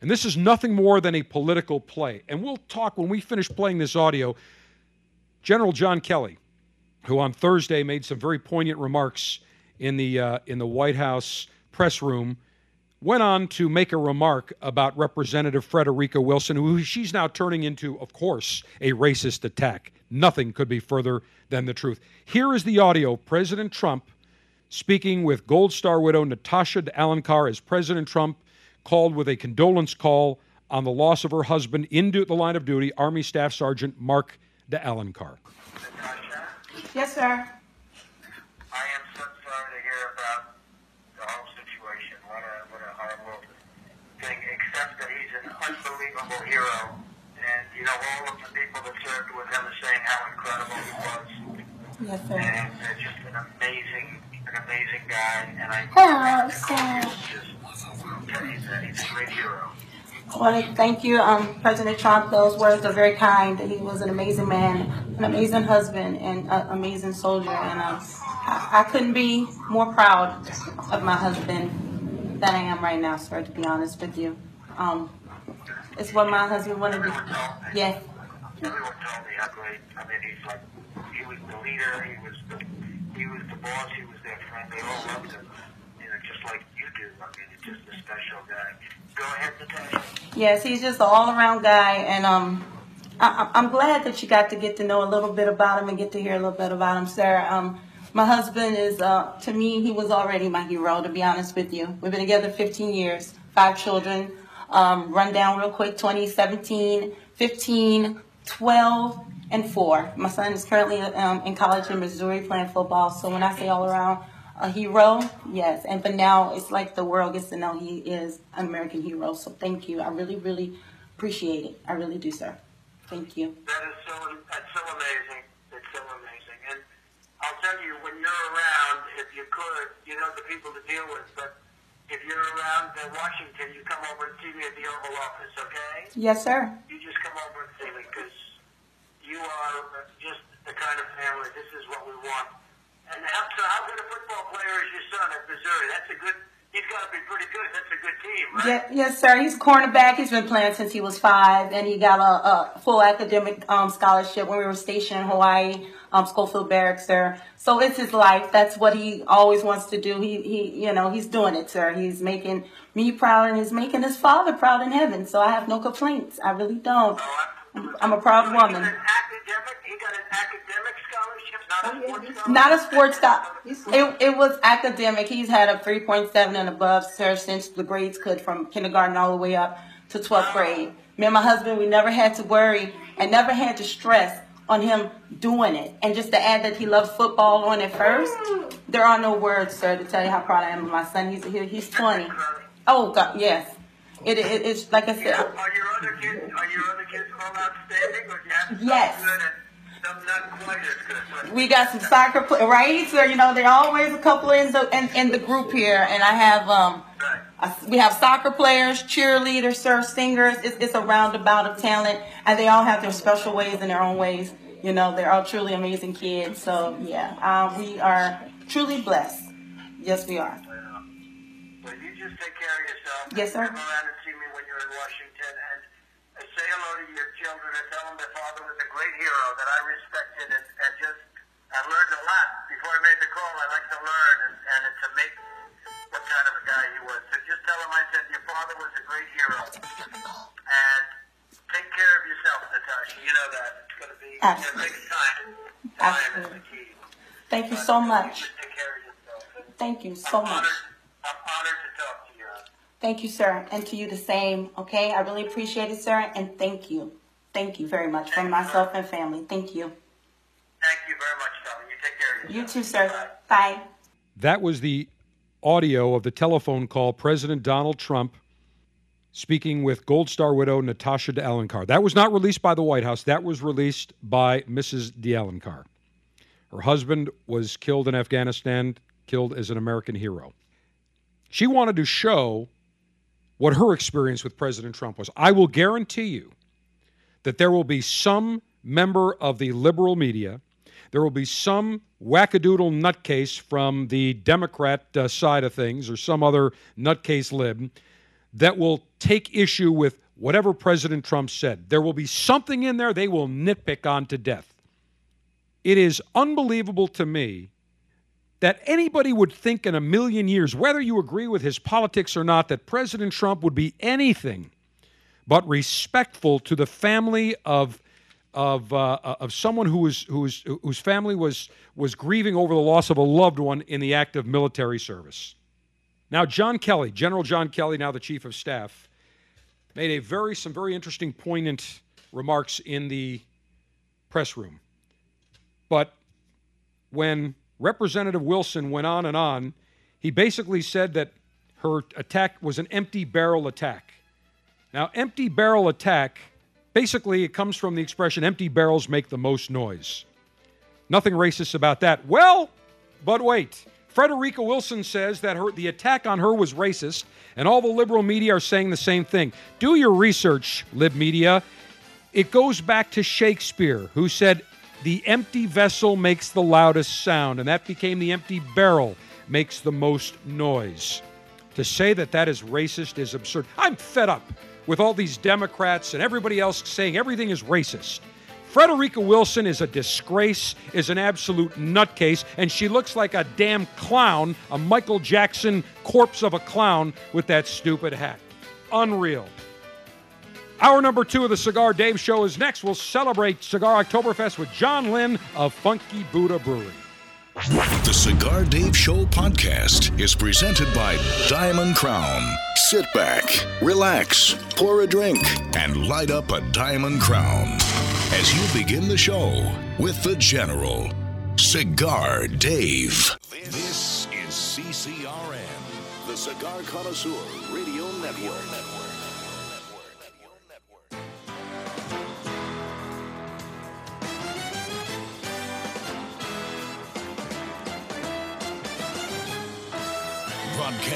And this is nothing more than a political play. And we'll talk when we finish playing this audio. General John Kelly, who on Thursday made some very poignant remarks in the, uh, in the White House press room, went on to make a remark about Representative Frederica Wilson, who she's now turning into, of course, a racist attack. Nothing could be further than the truth. Here is the audio of President Trump speaking with Gold Star widow Natasha Alencar as President Trump called with a condolence call on the loss of her husband in the line of duty, Army Staff Sergeant Mark de Alencar. Yes, sir. I am so sorry to hear about the whole situation. What a what a horrible thing. Except that he's an unbelievable hero, and you know all of the people that served with him are saying how incredible he was. Yes, sir. And uh, just an amazing, an amazing guy. And I Oh, just, he's, a, he's a great hero. Well, thank you, um, President Trump. Those words are very kind. He was an amazing man, an amazing husband, and an amazing soldier. And um, I, I couldn't be more proud of my husband than I am right now, sir. To be honest with you, um, it's what my husband wanted to. Yes. Everyone told me how great. I mean, he's like, he was the leader. He was the, he was the boss. He was their friend. They all loved him. You know, just like you do. I mean, he's just a special guy. Go ahead, Natasha. Yes, he's just an all-around guy, and um, I, I- I'm glad that you got to get to know a little bit about him and get to hear a little bit about him, sir. Um, my husband is, uh, to me, he was already my hero. To be honest with you, we've been together 15 years, five children. Um, run down real quick: 2017, 15, 12, and four. My son is currently um, in college in Missouri playing football. So when I say all around a hero, yes. And for now it's like the world gets to know he is an American hero. So thank you. I really, really appreciate it. I really do, sir. Thank you. That is so, that's so amazing. It's so amazing. And I'll tell you, when you're around, if you could, you know the people to deal with, but if you're around uh, Washington, you come over and see me at the Oval Office, okay? Yes, sir. You just come over and see me because you are just the kind of family. This is what we want. And how, so how good a football player is your son at Missouri? That's a good. He's got to be pretty good. That's a good team, right? Yeah, yes, sir. He's cornerback. He's been playing since he was five, and he got a, a full academic um, scholarship when we were stationed in Hawaii, um, Schofield Barracks, sir. So it's his life. That's what he always wants to do. He, he, you know, he's doing it, sir. He's making me proud, and he's making his father proud in heaven. So I have no complaints. I really don't. I'm a proud woman. got an academic. He got an academic scholarship, not a oh, sports scholarship. Not a sports guy. It, it was academic. He's had a 3.7 and above, sir, since the grades could from kindergarten all the way up to 12th grade. Me and my husband, we never had to worry and never had to stress on him doing it. And just to add that he loved football on it first, mm. There are no words, sir, to tell you how proud I am of my son. He's he, he's 20. Oh God, yes. It, it it's like I said. Are your other kids? Are your other kids all outstanding, or you have some Yes. good and some not quite as good? We got some soccer play, right? So you know, there are always a couple in the in, in the group here, and I have um, a- we have soccer players, cheerleaders, sir, singers. It's, it's a roundabout of talent, and they all have their special ways and their own ways. You know, they're all truly amazing kids. So yeah, um, we are truly blessed. Yes, we are. Well, you just take care of yourself. Yes, sir. Come around and see me when you're in Washington, and say hello to your children and tell them their father was a great hero that I respected and, and just I learned a lot before I made the call. I like to learn and, and to make what kind of a guy he was. So just tell him I said your father was a great hero. And take care of yourself, Natasha. You know that it's going to be Absolutely. time. Time is the key. Thank you so much. Just take care of yourself. And Thank you so much. Honored. I'm honored to talk to you. Thank you, sir, and to you the same. Okay, I really appreciate it, sir, and thank you. Thank you very much from myself and family. Thank you. Thank you very much, Tommy. You take care of yourself. You too, sir. Bye. That was the audio of the telephone call President Donald Trump speaking with Gold Star widow Natasha DeAlencar. That was not released by the White House. That was released by Mrs. DeAlencar. Her husband was killed in Afghanistan, killed as an American hero. She wanted to show what her experience with President Trump was. I will guarantee you that there will be some member of the liberal media, there will be some wackadoodle nutcase from the Democrat uh, side of things or some other nutcase lib that will take issue with whatever President Trump said. There will be something in there they will nitpick on to death. It is unbelievable to me that anybody would think in a million years, whether you agree with his politics or not, that President Trump would be anything but respectful to the family of of uh, of someone who was who was whose family was was grieving over the loss of a loved one in the act of military service. Now, John Kelly, General John Kelly, now the chief of staff, made a very some very interesting, poignant remarks in the press room. But when Representative Wilson went on and on, he basically said that her attack was an empty barrel attack. Now, empty barrel attack, basically, it comes from the expression empty barrels make the most noise. Nothing racist about that. Well, but wait. Frederica Wilson says that her, the attack on her was racist, and all the liberal media are saying the same thing. Do your research, lib media. It goes back to Shakespeare, who said, The empty vessel makes the loudest sound, and that became the empty barrel makes the most noise. To say that that is racist is absurd. I'm fed up with all these Democrats and everybody else saying everything is racist. Frederica Wilson is a disgrace, is an absolute nutcase, and she looks like a damn clown, a Michael Jackson corpse of a clown with that stupid hat. Unreal. Hour number two of the Cigar Dave Show is next. We'll celebrate Cigar Oktoberfest with John Lynn of Funky Buddha Brewery. The Cigar Dave Show podcast is presented by Diamond Crown. Sit back, relax, pour a drink, and light up a Diamond Crown as you begin the show with the General, Cigar Dave. This is CCRN, the Cigar Connoisseur Radio Network.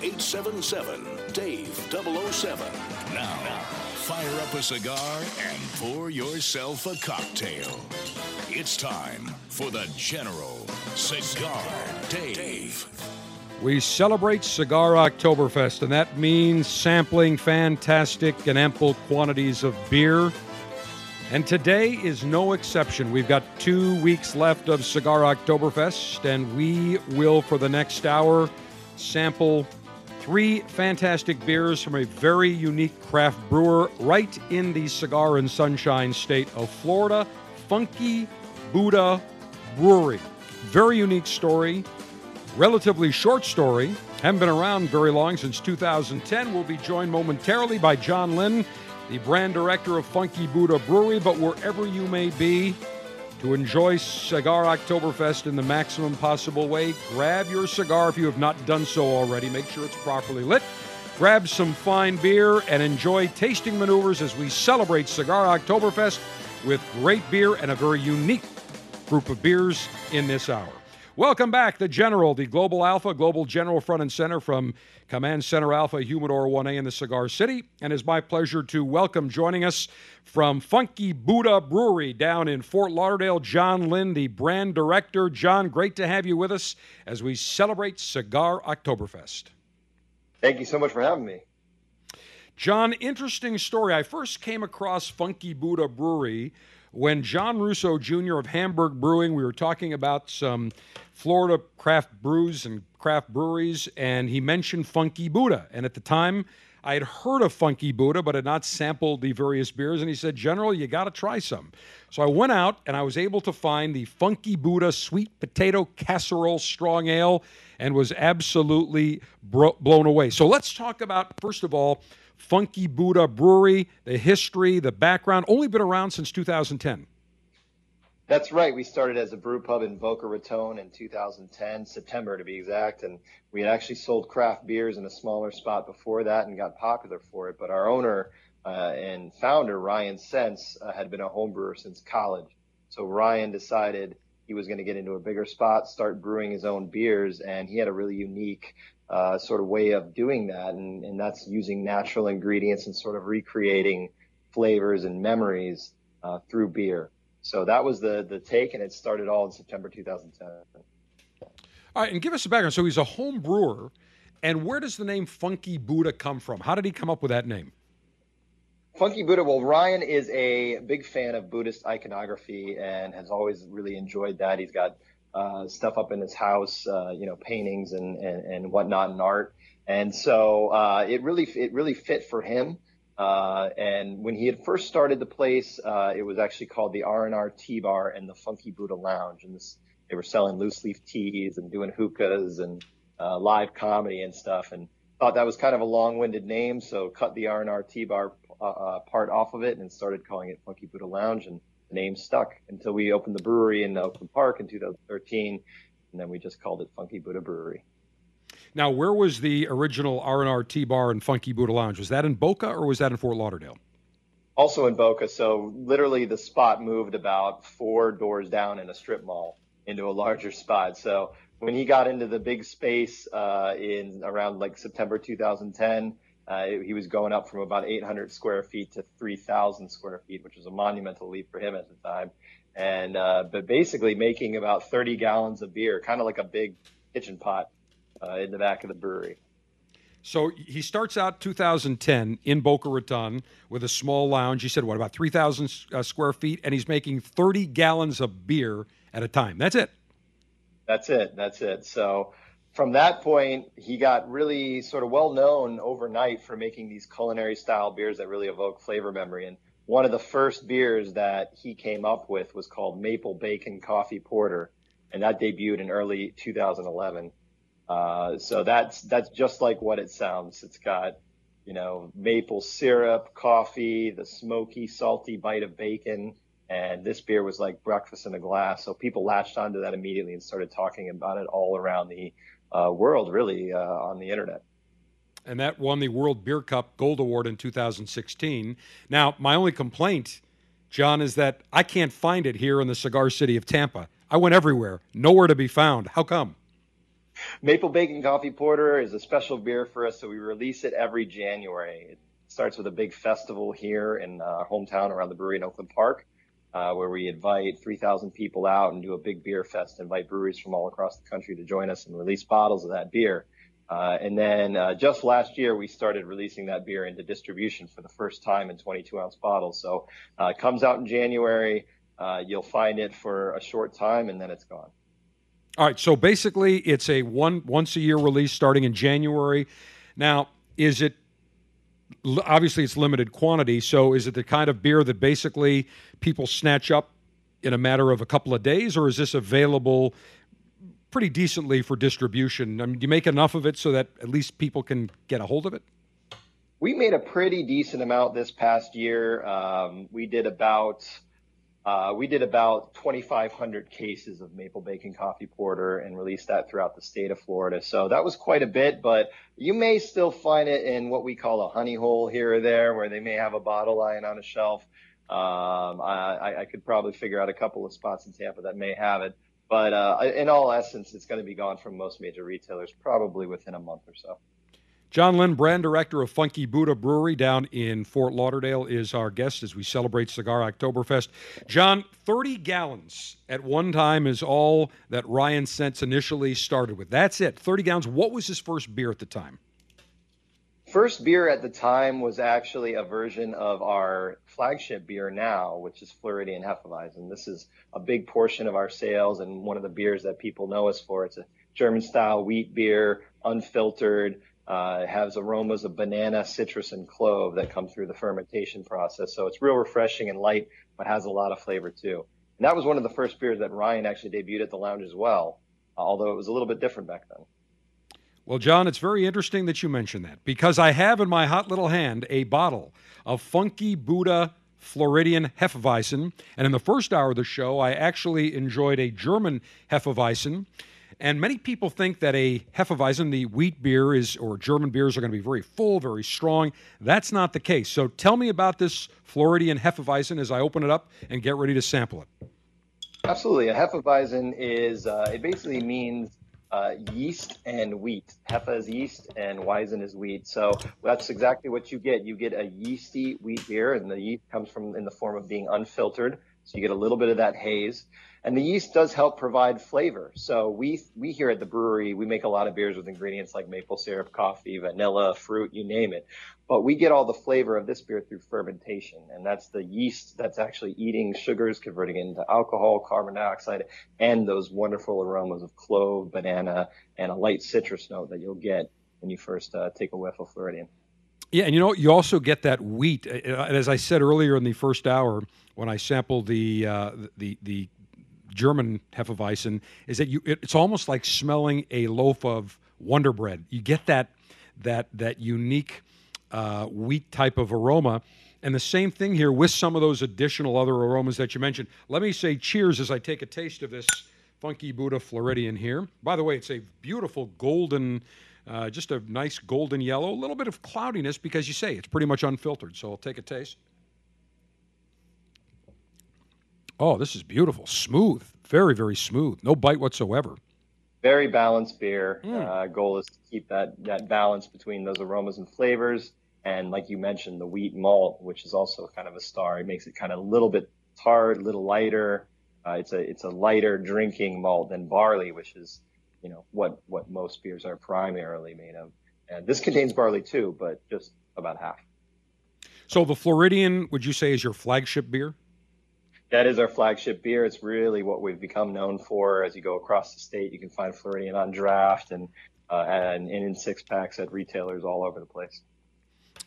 877 Dave 007. Now, fire up a cigar and pour yourself a cocktail. It's time for the General Cigar Dave. We celebrate Cigar Oktoberfest, and that means sampling fantastic and ample quantities of beer. And today is no exception. We've got two weeks left of Cigar Oktoberfest, and we will, for the next hour, sample three fantastic beers from a very unique craft brewer right in the cigar and sunshine state of Florida, Funky Buddha Brewery. Very unique story, relatively short story. Haven't been around very long since 2010. We'll be joined momentarily by John Lynn, the brand director of Funky Buddha Brewery. But wherever you may be, to enjoy Cigar Oktoberfest in the maximum possible way, grab your cigar if you have not done so already. Make sure it's properly lit. Grab some fine beer and enjoy tasting maneuvers as we celebrate Cigar Oktoberfest with great beer and a very unique group of beers in this hour. Welcome back, the General, the Global Alpha, Global General Front and Center from Command Center Alpha, Humidor 1A in the Cigar City. And it's my pleasure to welcome joining us from Funky Buddha Brewery down in Fort Lauderdale, John Lynn, the brand director. John, great to have you with us as we celebrate Cigar Oktoberfest. Thank you so much for having me. John, interesting story. I first came across Funky Buddha Brewery when John Russo Jr. of Hamburg Brewing, we were talking about some Florida craft brews and craft breweries, and he mentioned Funky Buddha. And at the time, I had heard of Funky Buddha, but had not sampled the various beers. And he said, General, you got to try some. So I went out and I was able to find the Funky Buddha Sweet Potato Casserole Strong Ale and was absolutely bro- blown away. So let's talk about, first of all, Funky Buddha Brewery, the history, the background, only been around since 2010. That's right. We started as a brew pub in Boca Raton in 2010, September to be exact, and we had actually sold craft beers in a smaller spot before that and got popular for it. But our owner uh, and founder Ryan Sentz uh, had been a home brewer since college, so Ryan decided he was going to get into a bigger spot, start brewing his own beers, and he had a really unique uh, sort of way of doing that, and, and that's using natural ingredients and sort of recreating flavors and memories uh, through beer. So that was the the take, and it started all in September 2010. All right, and give us a background. So he's a home brewer, and where does the name Funky Buddha come from? How did he come up with that name? Funky Buddha. Well, Ryan is a big fan of Buddhist iconography and has always really enjoyed that. He's got uh, stuff up in his house, uh, you know, paintings and, and, and whatnot and art. And so uh, it really it really fit for him. Uh, and when he had first started the place, uh, it was actually called the R&R Tea Bar and the Funky Buddha Lounge. And this, they were selling loose leaf teas and doing hookahs and uh, live comedy and stuff. And thought that was kind of a long-winded name, so cut the R&R Tea Bar part off of it and started calling it Funky Buddha Lounge. And the name stuck until we opened the brewery in Oakland Park in 2013, and then we just called it Funky Buddha Brewery. Now, where was the original R&R Tea Bar and Funky Buddha Lounge? Was that in Boca or was that in Fort Lauderdale? Also in Boca. So literally, the spot moved about four doors down in a strip mall into a larger spot. So when he got into the big space uh, in around like September 2010, uh, he was going up from about 800 square feet to 3,000 square feet, which was a monumental leap for him at the time. And uh, but basically making about 30 gallons of beer, kind of like a big kitchen pot uh, in the back of the brewery. So he starts out 2010 in Boca Raton with a small lounge. He said, what, about 3,000 uh, square feet? And he's making 30 gallons of beer at a time. That's it. That's it. That's it. So from that point, he got really sort of well known overnight for making these culinary style beers that really evoke flavor memory. And one of the first beers that he came up with was called Maple Bacon Coffee Porter, and that debuted in early 2011. Uh, so that's that's just like what it sounds. It's got you know maple syrup, coffee, the smoky, salty bite of bacon, and this beer was like breakfast in a glass. So people latched onto that immediately and started talking about it all around the uh, world, really, uh, on the internet. And that won the World Beer Cup Gold Award in 2016. Now, my only complaint, John, is that I can't find it here in the cigar city of Tampa. I went everywhere, nowhere to be found. How come? Maple Bacon Coffee Porter is a special beer for us, so we release it every January. It starts with a big festival here in our hometown around the brewery in Oakland Park uh, where we invite 3,000 people out and do a big beer fest, invite breweries from all across the country to join us and release bottles of that beer. Uh, and then uh, just last year, we started releasing that beer into distribution for the first time in 22 ounce bottles. So uh, it comes out in January. Uh, you'll find it for a short time and then it's gone. All right. So basically, it's a one once a year release starting in January. Now, is it obviously it's limited quantity. So is it the kind of beer that basically people snatch up in a matter of a couple of days, or is this available pretty decently for distribution? I mean, do you make enough of it so that at least people can get a hold of it? We made a pretty decent amount this past year. Um, we did about uh, we did about 2,500 cases of maple bacon coffee porter and released that throughout the state of Florida. So that was quite a bit, but you may still find it in what we call a honey hole here or there, where they may have a bottle lying on a shelf. Um, I, I could probably figure out a couple of spots in Tampa that may have it. But uh, in all essence, it's going to be gone from most major retailers probably within a month or so. John Lynn, brand director of Funky Buddha Brewery down in Fort Lauderdale, is our guest as we celebrate Cigar Oktoberfest. John, 30 gallons at one time is all that Ryan Sentz initially started with. That's it, 30 gallons. What was his first beer at the time? First beer at the time was actually a version of our flagship beer now, which is Floridian Hefeweizen. This is a big portion of our sales and one of the beers that people know us for. It's a German style wheat beer, unfiltered. Uh, it has aromas of banana, citrus, and clove that come through the fermentation process. So it's real refreshing and light, but has a lot of flavor too. And that was one of the first beers that Ryan actually debuted at the lounge as well, although it was a little bit different back then. Well, John, it's very interesting that you mention that because I have in my hot little hand a bottle of Funky Buddha Floridian Hefeweizen. And in the first hour of the show, I actually enjoyed a German Hefeweizen. And many people think that a Hefeweizen, the wheat beer, is or German beers are going to be very full, very strong. That's not the case. So tell me about this Floridian Hefeweizen as I open it up and get ready to sample it. Absolutely. A Hefeweizen is, uh, it basically means uh, yeast and wheat. Hefe is yeast and Weizen is wheat. So that's exactly what you get. You get a yeasty wheat beer, and the yeast comes from in the form of being unfiltered. So you get a little bit of that haze. And the yeast does help provide flavor. So we we here at the brewery we make a lot of beers with ingredients like maple syrup, coffee, vanilla, fruit, you name it. But we get all the flavor of this beer through fermentation, and that's the yeast that's actually eating sugars, converting it into alcohol, carbon dioxide, and those wonderful aromas of clove, banana, and a light citrus note that you'll get when you first uh, take a whiff of Floridian. Yeah, and you know you also get that wheat. As I said earlier in the first hour, when I sampled the uh, the the German Hefeweizen is that you it's almost like smelling a loaf of Wonder Bread. You get that that that unique uh, wheat type of aroma. And the same thing here with some of those additional other aromas that you mentioned. Let me say cheers as I take a taste of this Funky Buddha Floridian here. By the way, it's a beautiful golden, uh, just a nice golden yellow, a little bit of cloudiness because you say it's pretty much unfiltered. So I'll take a taste. Oh, this is beautiful. Smooth. Very, very smooth. No bite whatsoever. Very balanced beer. Mm. Uh, goal is to keep that, that balance between those aromas and flavors. And like you mentioned, the wheat malt, which is also kind of a star, it makes it kind of a little bit tart, a little lighter. Uh, it's a it's a lighter drinking malt than barley, which is you know what what most beers are primarily made of. And this contains barley too, but just about half. So the Floridian, would you say, is your flagship beer? That is our flagship beer. It's really what we've become known for. As you go across the state, you can find Floridian on draft and uh, and, and in six packs at retailers all over the place.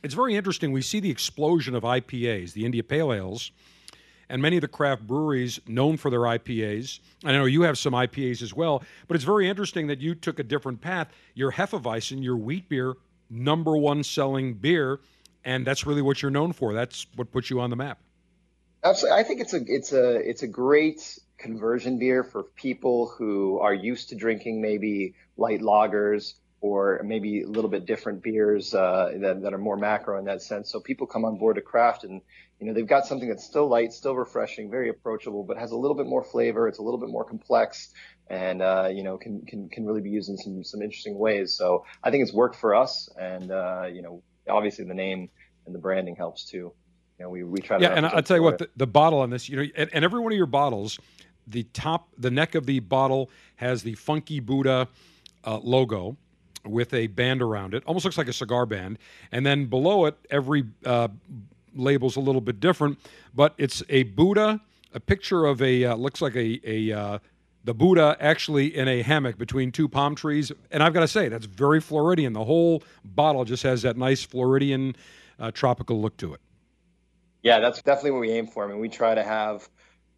It's very interesting. We see the explosion of IPAs, the India Pale Ales, and many of the craft breweries known for their IPAs. I know you have some IPAs as well, but it's very interesting that you took a different path. Your Hefeweizen, your wheat beer, number one selling beer, and that's really what you're known for. That's what puts you on the map. Absolutely, I think it's a it's a it's a great conversion beer for people who are used to drinking maybe light lagers or maybe a little bit different beers uh, that, that are more macro in that sense. So people come on board to craft and you know they've got something that's still light, still refreshing, very approachable, but has a little bit more flavor. It's a little bit more complex and uh, you know can, can can really be used in some some interesting ways. So I think it's worked for us, and uh, you know obviously the name and the branding helps too know, we, we try to. Yeah, and I'll tell you what, the, the, bottle on this, you know, and, and, every one of your bottles, the top, the neck of the bottle has the Funky Buddha uh, logo with a band around it, almost looks like a cigar band, and then below it, every uh, label's a little bit different, but it's a Buddha, a picture of a uh, looks like a a uh, the Buddha actually in a hammock between two palm trees. And I've got to say, that's very Floridian. The whole bottle just has that nice Floridian uh, tropical look to it. Yeah, that's definitely what we aim for. I mean, we try to have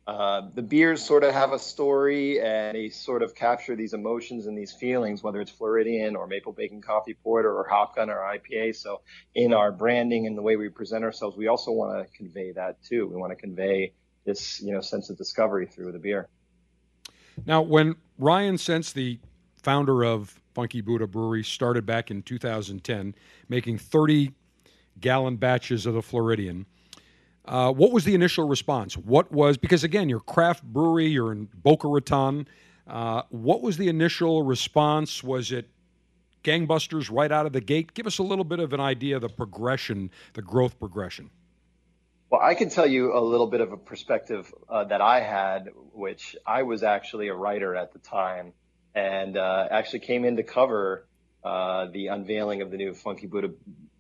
uh, the beers sort of have a story and they sort of capture these emotions and these feelings, whether it's Floridian or Maple Bacon Coffee Porter or Hop Gun or IPA. So in our branding and the way we present ourselves, we also want to convey that too. We want to convey this, you know, sense of discovery through the beer. Now, when Ryan Sentz, the founder of Funky Buddha Brewery, started back in 2010, making 30 gallon batches of the Floridian, uh, what was the initial response? What was because again, you're craft brewery, you're in Boca Raton. Uh, what was the initial response? Was it gangbusters right out of the gate? Give us a little bit of an idea of the progression, the growth progression. Well, I can tell you a little bit of a perspective uh, that I had, which I was actually a writer at the time, and uh, actually came in to cover uh, the unveiling of the new Funky Buddha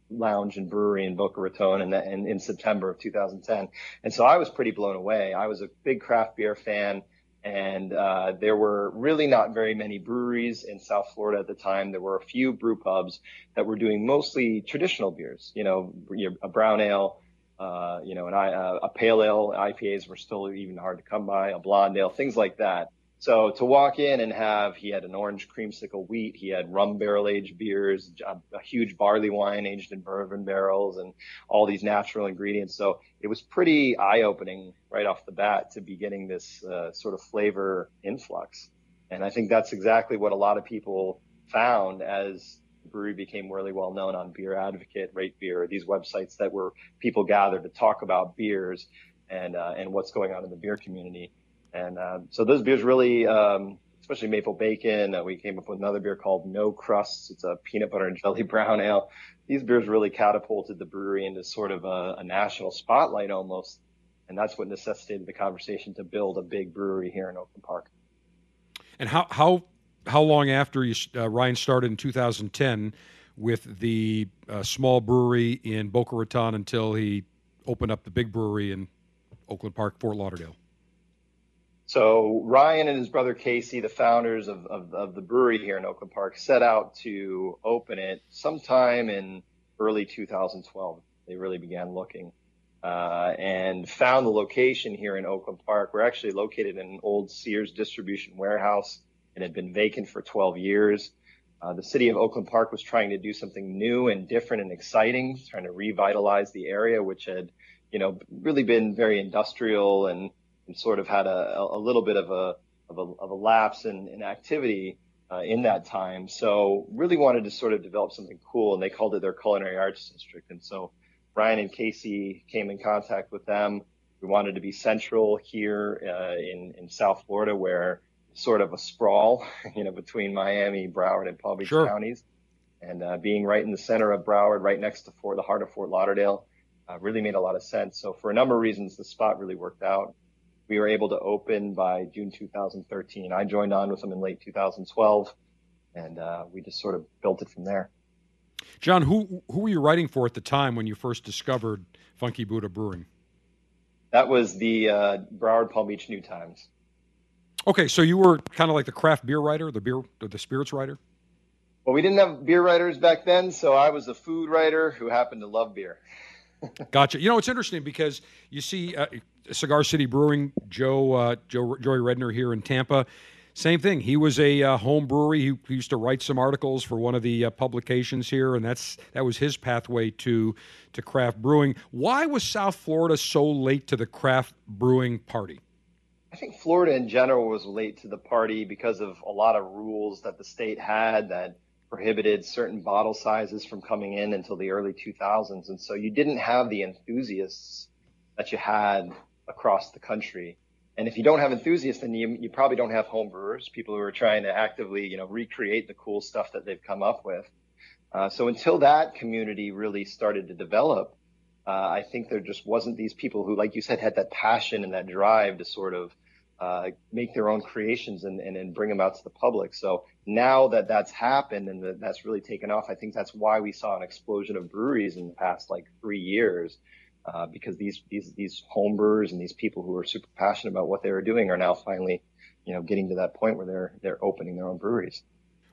lounge and brewery in Boca Raton in, the, in, September of 2010. And so I was pretty blown away. I was a big craft beer fan and uh, there were really not very many breweries in South Florida at the time. There were a few brew pubs that were doing mostly traditional beers, you know, a brown ale, uh, you know, an, uh, a pale ale. IPAs were still even hard to come by, a blonde ale, things like that. So to walk in and have, he had an orange creamsicle wheat, he had rum barrel aged beers, a, a, huge barley wine aged in bourbon barrels, and all these natural ingredients. So it was pretty eye opening right off the bat to be getting this uh, sort of flavor influx. And I think that's exactly what a lot of people found as the brewery became really well known on Beer Advocate, Rate Beer, these websites that were people gathered to talk about beers and uh, and what's going on in the beer community. And uh, so those beers really, um, especially maple bacon. Uh, we came up with another beer called No Crusts. It's a peanut butter and jelly brown ale. These beers really catapulted the brewery into sort of a, a national spotlight almost. And that's what necessitated the conversation to build a big brewery here in Oakland Park. And how how how long after you, uh, Ryan started in 2010 with the uh, small brewery in Boca Raton until he opened up the big brewery in Oakland Park, Fort Lauderdale? So Ryan and his brother Casey, the founders of, of, of, the brewery here in Oakland Park, set out to open it sometime in early 2012. They really began looking uh, and found the location here in Oakland Park. We're actually located in an old Sears distribution warehouse. It had been vacant for 12 years. Uh, the city of Oakland Park was trying to do something new and different and exciting, trying to revitalize the area, which had, you know, really been very industrial and and sort of had a, a little bit of a of a, of a lapse in, in activity uh, in that time. So really wanted to sort of develop something cool, and they called it their culinary arts district. And so Ryan and Casey came in contact with them. We wanted to be central here uh, in in South Florida, where sort of a sprawl, you know, between Miami, Broward, and Palm Beach sure. counties, and uh, being right in the center of Broward, right next to Fort, the heart of Fort Lauderdale, uh, really made a lot of sense. So for a number of reasons, the spot really worked out we were able to open by June 2013. I joined on with them in late 2012, and uh, we just sort of built it from there. John, who who were you writing for at the time when you first discovered Funky Buddha Brewing? That was the uh, Broward Palm Beach New Times. Okay, so you were kind of like the craft beer writer, the beer, the spirits writer. Well, we didn't have beer writers back then, so I was a food writer who happened to love beer. gotcha. You know, it's interesting because you see uh, Cigar City Brewing, Joe, uh, Joe Joey Redner here in Tampa. Same thing. He was a uh, home brewery. He, used to write some articles for one of the uh, publications here, and that's that was his pathway to to craft brewing. Why was South Florida so late to the craft brewing party? I think Florida in general was late to the party because of a lot of rules that the state had that prohibited certain bottle sizes from coming in until the early 2000s. And so you didn't have the enthusiasts that you had across the country. And if you don't have enthusiasts, then you, you probably don't have home brewers, people who are trying to actively, you know, recreate the cool stuff that they've come up with. Uh, so until that community really started to develop, uh, I think there just wasn't these people who, like you said, had that passion and that drive to sort of uh, make their own creations and, and, and, bring them out to the public. So now that that's happened and that that's really taken off, I think that's why we saw an explosion of breweries in the past like three years. Uh, because these these these home brewers and these people who are super passionate about what they were doing are now finally, you know, getting to that point where they're they're opening their own breweries.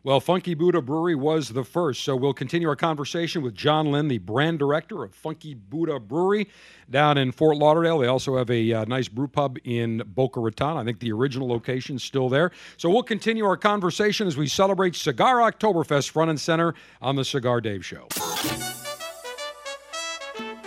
Well, Funky Buddha Brewery was the first. So we'll continue our conversation with John Lynn, the brand director of Funky Buddha Brewery down in Fort Lauderdale. They also have a uh, nice brew pub in Boca Raton. I think the original location is still there. So we'll continue our conversation as we celebrate Cigar Oktoberfest front and center on the Cigar Dave Show.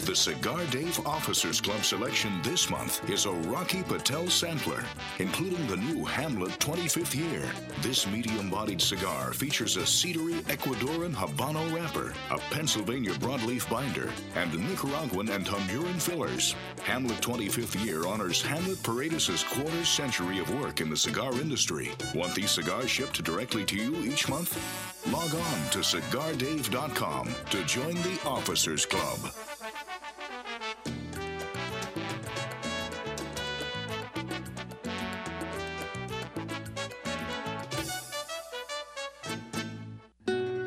The Cigar Dave Officers Club selection this month is a Rocky Patel sampler, including the new Hamlet 25th year. This medium bodied cigar features a cedary Ecuadorian Habano wrapper, a Pennsylvania broadleaf binder, and Nicaraguan and Honduran fillers. Hamlet 25th year honors Hamlet Paredes' quarter century of work in the cigar industry. Want these cigars shipped directly to you each month? Log on to cigardave.com to join the Officers Club.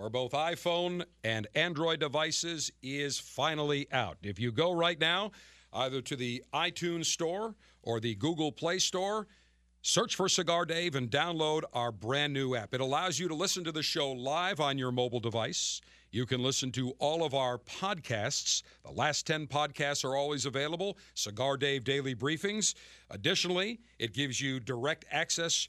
for both iPhone and Android devices is finally out. If you go right now, either to the iTunes Store or the Google Play Store, Search for Cigar Dave and download our brand new app. It allows you to listen to the show live on your mobile device. You can listen to all of our podcasts. The last 10 podcasts are always available Cigar Dave Daily Briefings. Additionally, it gives you direct access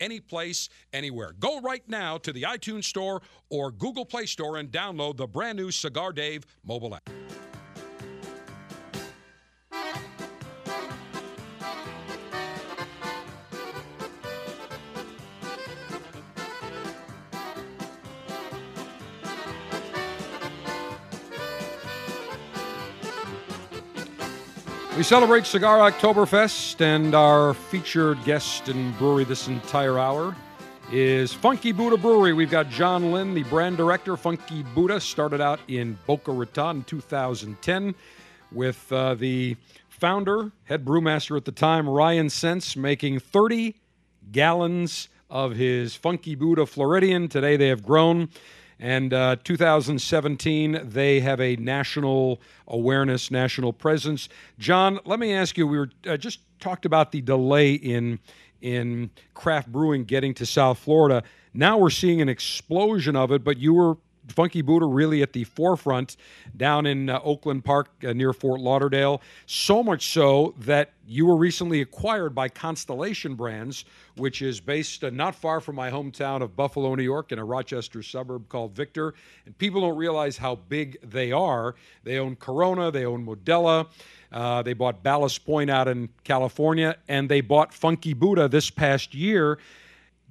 any place, anywhere. Go right now to the iTunes Store or Google Play Store and download the brand new Cigar Dave mobile app. We celebrate Cigar Oktoberfest, and our featured guest and brewery this entire hour is Funky Buddha Brewery. We've got John Lynn, the brand director. Funky Buddha started out in Boca Raton in 2010 with uh, the founder, head brewmaster at the time, Ryan Sentz, making 30 gallons of his Funky Buddha Floridian. Today they have grown and uh, 2017, they have a national awareness, national presence. John, let me ask you. We were uh, just talked about the delay in in craft brewing getting to South Florida. Now we're seeing an explosion of it, but you were Funky Buddha really at the forefront down in uh, Oakland Park uh, near Fort Lauderdale. So much so that you were recently acquired by Constellation Brands, which is based uh, not far from my hometown of Buffalo, New York, in a Rochester suburb called Victor. And people don't realize how big they are. They own Corona, they own Modelo. Uh, they bought Ballast Point out in California, and they bought Funky Buddha this past year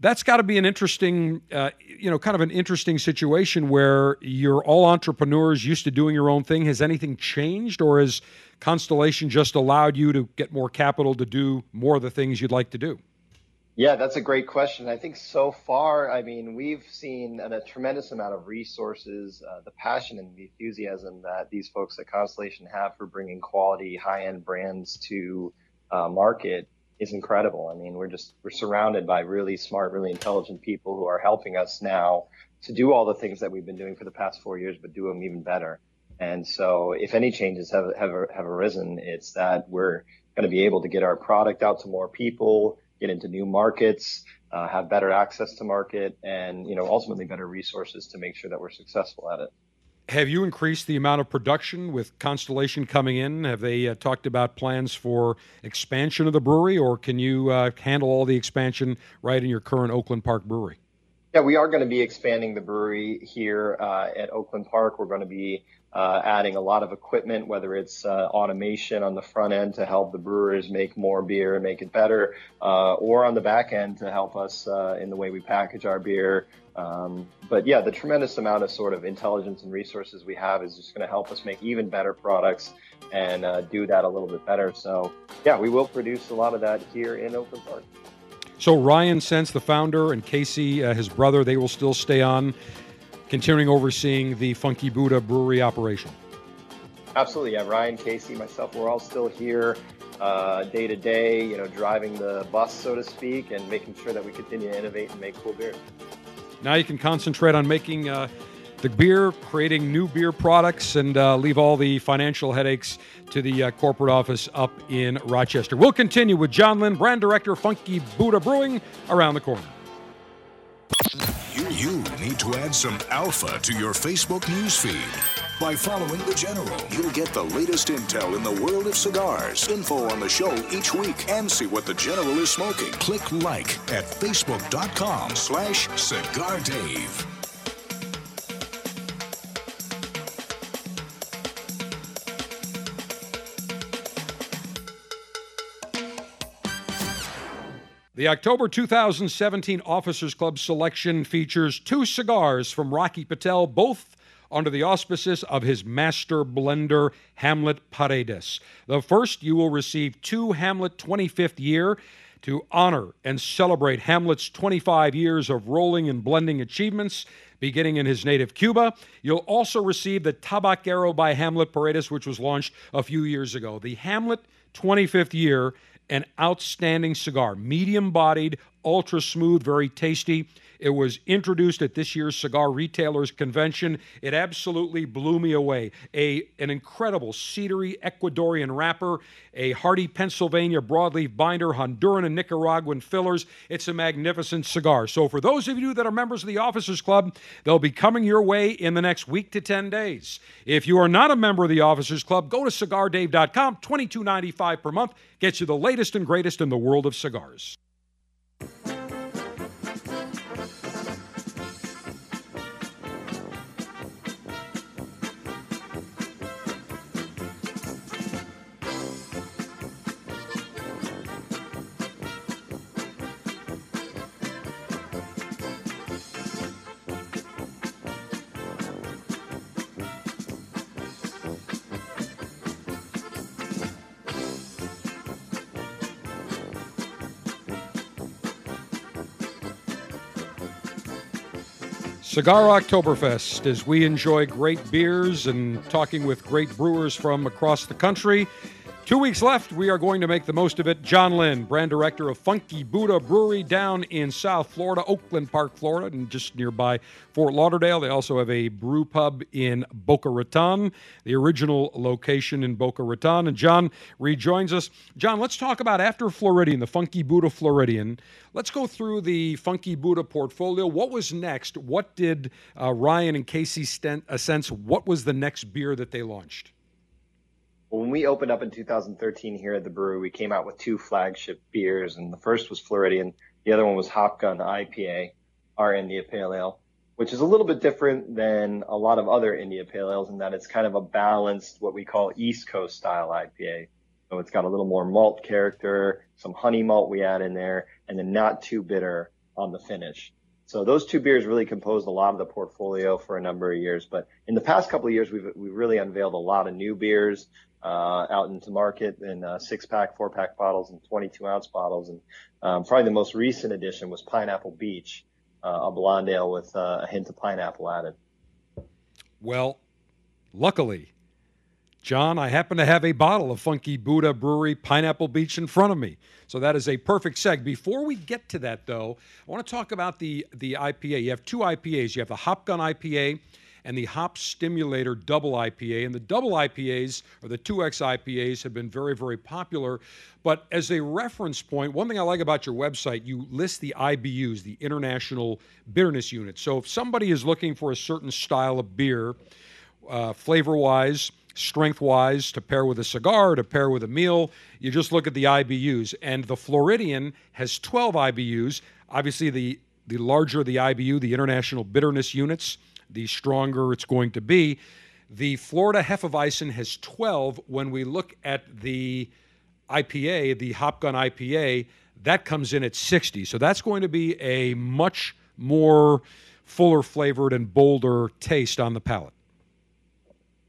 that's got to be an interesting, uh, you know, kind of an interesting situation where you're all entrepreneurs used to doing your own thing. Has anything changed, or has Constellation just allowed you to get more capital to do more of the things you'd like to do? Yeah, that's a great question. I think so far, I mean, we've seen a, tremendous amount of resources, uh, the passion and the enthusiasm that these folks at Constellation have for bringing quality, high-end brands to uh, market is incredible. I mean, we're just we're surrounded by really smart, really intelligent people who are helping us now to do all the things that we've been doing for the past four years, but do them even better. And so, if any changes have have, have arisen, it's that we're going to be able to get our product out to more people, get into new markets, uh, have better access to market, and you know ultimately better resources to make sure that we're successful at it. Have you increased the amount of production with Constellation coming in? Have they uh, talked about plans for expansion of the brewery, or can you uh, handle all the expansion right in your current Oakland Park brewery? Yeah, we are going to be expanding the brewery here uh, at Oakland Park. We're going to be uh, adding a lot of equipment, whether it's uh, automation on the front end to help the brewers make more beer and make it better, uh, or on the back end to help us uh, in the way we package our beer. Um, but yeah, the tremendous amount of sort of intelligence and resources we have is just going to help us make even better products and uh, do that a little bit better. So yeah, we will produce a lot of that here in Oakland Park. So Ryan Sentz, the founder, and Casey, uh, his brother, they will still stay on, continuing overseeing the Funky Buddha brewery operation. Absolutely, yeah. Ryan, Casey, myself, we're all still here uh, day to day, you know, driving the bus, so to speak, and making sure that we continue to innovate and make cool beer. Now you can concentrate on making uh, the beer, creating new beer products, and uh, leave all the financial headaches to the uh, corporate office up in Rochester. We'll continue with John Lynn, brand director, Funky Buddha Brewing, around the corner. You, you need to add some alpha to your Facebook newsfeed. By following The General, you'll get the latest intel in the world of cigars, info on the show each week, and see what The General is smoking. Click like at facebook.com slash cigar dave. The October 2017 Officers Club selection features two cigars from Rocky Patel, both under the auspices of his master blender, Hamlet Paredes. The first, you will receive two Hamlet 25th year to honor and celebrate Hamlet's 25 years of rolling and blending achievements beginning in his native Cuba. You'll also receive the Tabaquero by Hamlet Paredes, which was launched a few years ago. The Hamlet 25th year an outstanding cigar, medium bodied, ultra smooth, very tasty. It was introduced at this year's Cigar Retailers Convention. It absolutely blew me away. A, an incredible cedary Ecuadorian wrapper, a hearty Pennsylvania broadleaf binder, Honduran and Nicaraguan fillers. It's a magnificent cigar. So, for those of you that are members of the Officers Club, they'll be coming your way in the next week to 10 days. If you are not a member of the Officers Club, go to cigardave.com. $22.95 per month gets you the latest and greatest in the world of cigars. Cigar Oktoberfest as we enjoy great beers and talking with great brewers from across the country. Two weeks left. We are going to make the most of it. John Lynn, brand director of Funky Buddha Brewery down in South Florida, Oakland Park, Florida, and just nearby Fort Lauderdale. They also have a brew pub in Boca Raton, the original location in Boca Raton. And John rejoins us. John, let's talk about after Floridian, the Funky Buddha Floridian. Let's go through the Funky Buddha portfolio. What was next? What did uh, Ryan and Casey Stent, uh, Sentz? What was the next beer that they launched? When we opened up in 2013 here at the brewery, we came out with two flagship beers, and the first was Floridian. The other one was Hop Gun IPA, our India Pale Ale, which is a little bit different than a lot of other India Pale Ales in that it's kind of a balanced, what we call East Coast style IPA. So it's got a little more malt character, some honey malt we add in there, and then not too bitter on the finish. So those two beers really composed a lot of the portfolio for a number of years. But in the past couple of years, we've we've really unveiled a lot of new beers uh, out into market in uh, six pack, four pack bottles, and 22 ounce bottles. And um, probably the most recent addition was Pineapple Beach, uh, a blonde ale with uh, a hint of pineapple added. Well, luckily, John, I happen to have a bottle of Funky Buddha Brewery Pineapple Beach in front of me. So that is a perfect seg. Before we get to that, though, I want to talk about the, the IPA. You have two IPAs. You have the Hop Gun IPA and the Hop Stimulator Double IPA. And the double IPAs, or the 2X IPAs, have been very, very popular. But as a reference point, one thing I like about your website, you list the IBUs, the International Bitterness Unit. So if somebody is looking for a certain style of beer, uh, flavor wise, strength wise, to pair with a cigar, to pair with a meal, you just look at the IBUs. And the Floridian has 12 IBUs. Obviously, the, the larger the IBU, the International Bitterness Units, the stronger it's going to be. The Florida Hefeweizen has 12. When we look at the IPA, the Hop Gun IPA, that comes in at 60. So that's going to be a much more fuller flavored and bolder taste on the palate.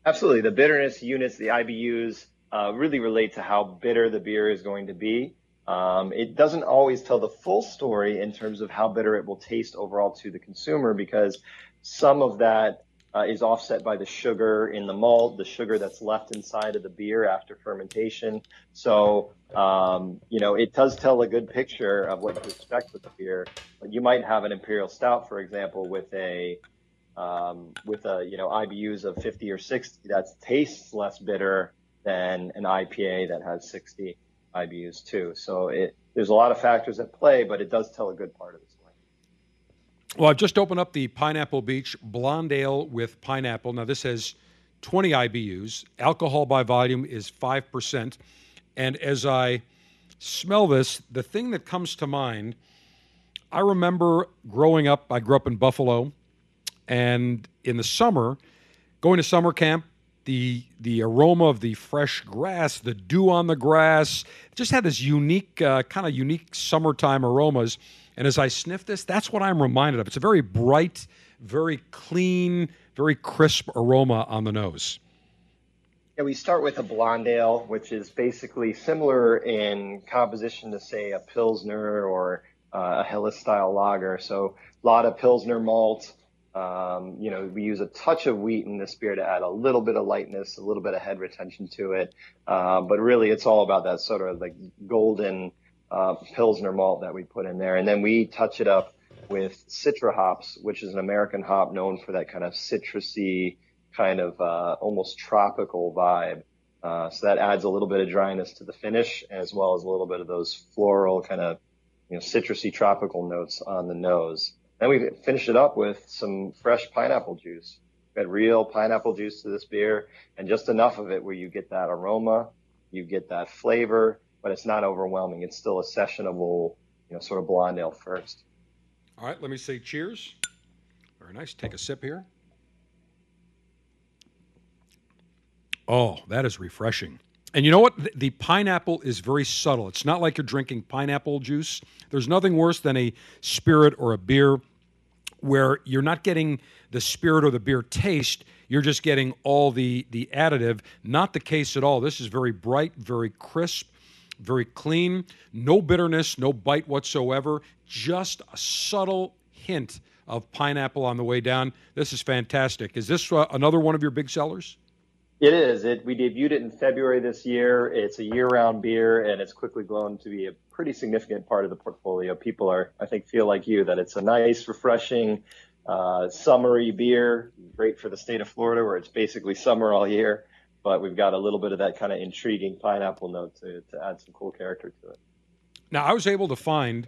Absolutely. The bitterness units, the IBUs, uh, really relate to how bitter the beer is going to be. Um, it doesn't always tell the full story in terms of how bitter it will taste overall to the consumer because some of that uh, is offset by the sugar in the malt, the sugar that's left inside of the beer after fermentation. So, um, you know, it does tell a good picture of what to expect with the beer. You might have an imperial stout, for example, with a um, with a you know IBUs of 50 or 60 that tastes less bitter than an IPA that has 60 IBUs too. So it there's a lot of factors at play, but it does tell a good part of the. Well, I've just opened up the Pineapple Beach Blonde Ale with pineapple. Now, this has 20 IBUs. Alcohol by volume is 5%. And as I smell this, the thing that comes to mind, I remember growing up, I grew up in Buffalo, and in the summer, going to summer camp, the the aroma of the fresh grass, the dew on the grass, just had this unique, uh, kind of unique summertime aromas. And as I sniff this, that's what I'm reminded of. It's a very bright, very clean, very crisp aroma on the nose. Yeah, we start with a blonde ale, which is basically similar in composition to, say, a Pilsner or uh, a Helles style lager. So a lot of Pilsner malt. Um, you know, we use a touch of wheat in this beer to add a little bit of lightness, a little bit of head retention to it. Uh, but really, it's all about that sort of like golden uh, Pilsner malt that we put in there. And then we touch it up with Citra hops, which is an American hop known for that kind of citrusy, kind of uh, almost tropical vibe. Uh, so that adds a little bit of dryness to the finish, as well as a little bit of those floral kind of, you know, citrusy tropical notes on the nose. Then we finished it up with some fresh pineapple juice. We had real pineapple juice to this beer, and just enough of it where you get that aroma, you get that flavor, but it's not overwhelming. It's still a sessionable, you know, sort of blonde ale first. All right, let me say cheers. Very nice. Take a sip here. Oh, that is refreshing. And you know what? The, pineapple is very subtle. It's not like you're drinking pineapple juice. There's nothing worse than a spirit or a beer where you're not getting the spirit or the beer taste. You're just getting all the the additive. Not the case at all. This is very bright, very crisp very clean, no bitterness, no bite whatsoever, just a subtle hint of pineapple on the way down. This is fantastic. Is this uh, another one of your big sellers? It is. It, we debuted it in February this year. It's a year-round beer, and it's quickly grown to be a pretty significant part of the portfolio. People are, I think, feel like you that it's a nice, refreshing, uh, summery beer. Great for the state of Florida, where it's basically summer all year but we've got a little bit of that kind of intriguing pineapple note to, to add some cool character to it. Now, I was able to find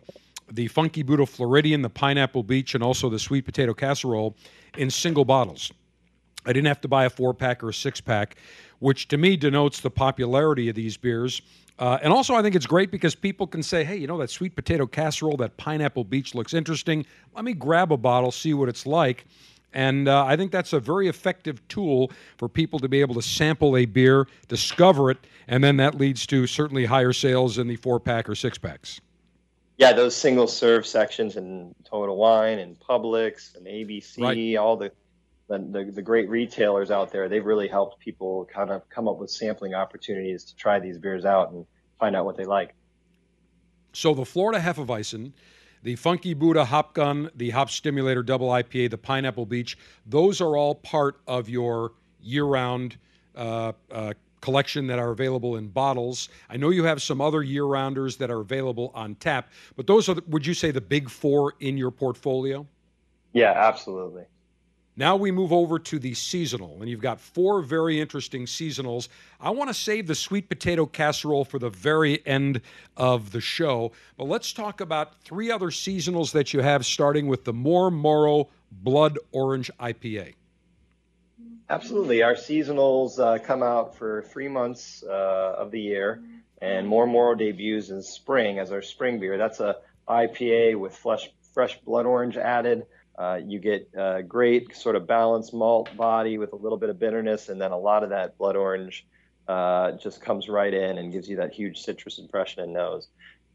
the Funky Buddha Floridian, the Pineapple Beach, and also the Sweet Potato Casserole in single bottles. I didn't have to buy a four pack or a six pack, which to me denotes the popularity of these beers. Uh, and also, I think it's great because people can say, hey, you know, that sweet potato casserole, that pineapple beach looks interesting. Let me grab a bottle, see what it's like. And uh, I think that's a very effective tool for people to be able to sample a beer, discover it, and then that leads to certainly higher sales in the four pack or six packs. Yeah, those single serve sections in Total Wine and Publix and ABC, right. all the, the, the great retailers out there, they've really helped people kind of come up with sampling opportunities to try these beers out and find out what they like. So the Florida Hefeweizen the Funky Buddha Hop Gun, the Hop Stimulator Double IPA, the Pineapple Beach, those are all part of your year round uh, uh, collection that are available in bottles. I know you have some other year rounders that are available on tap, but those are, the, would you say, the big four in your portfolio? Yeah, absolutely. Now we move over to the seasonal, and you've got four very interesting seasonals. I want to save the sweet potato casserole for the very end of the show, but let's talk about three other seasonals that you have, starting with the More Morrow Blood Orange IPA. Absolutely. Our seasonals uh, come out for three months uh, of the year, and More Morrow debuts in spring as our spring beer. That's a IPA with fresh, fresh blood orange added. Uh, you get a great sort of balanced malt body with a little bit of bitterness, and then a lot of that blood orange uh, just comes right in and gives you that huge citrus impression in nose.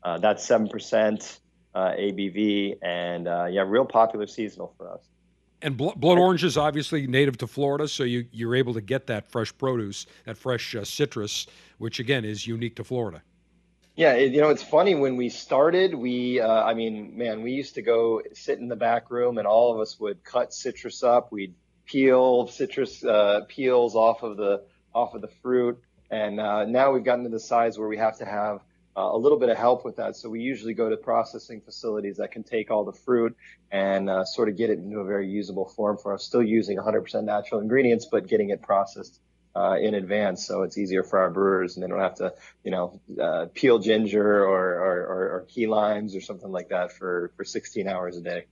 Uh, that's seven percent uh, ABV, and yeah, real popular seasonal for us. And blood orange is obviously native to Florida, so you, you're able to get that fresh produce, that fresh uh, citrus, which again is unique to Florida. Yeah, it, you know, it's funny when we started, we, uh, I mean, man, we used to go sit in the back room and all of us would cut citrus up. We'd peel citrus uh, peels off of the off of the fruit, and uh, now we've gotten to the size where we have to have uh, a little bit of help with that. So we usually go to processing facilities that can take all the fruit and uh, sort of get it into a very usable form for us. Still using 100% natural ingredients, but getting it processed uh, in advance, so it's easier for our brewers, and they don't have to, you know, uh, peel ginger or, or, or, or key limes or something like that for for 16 hours a day.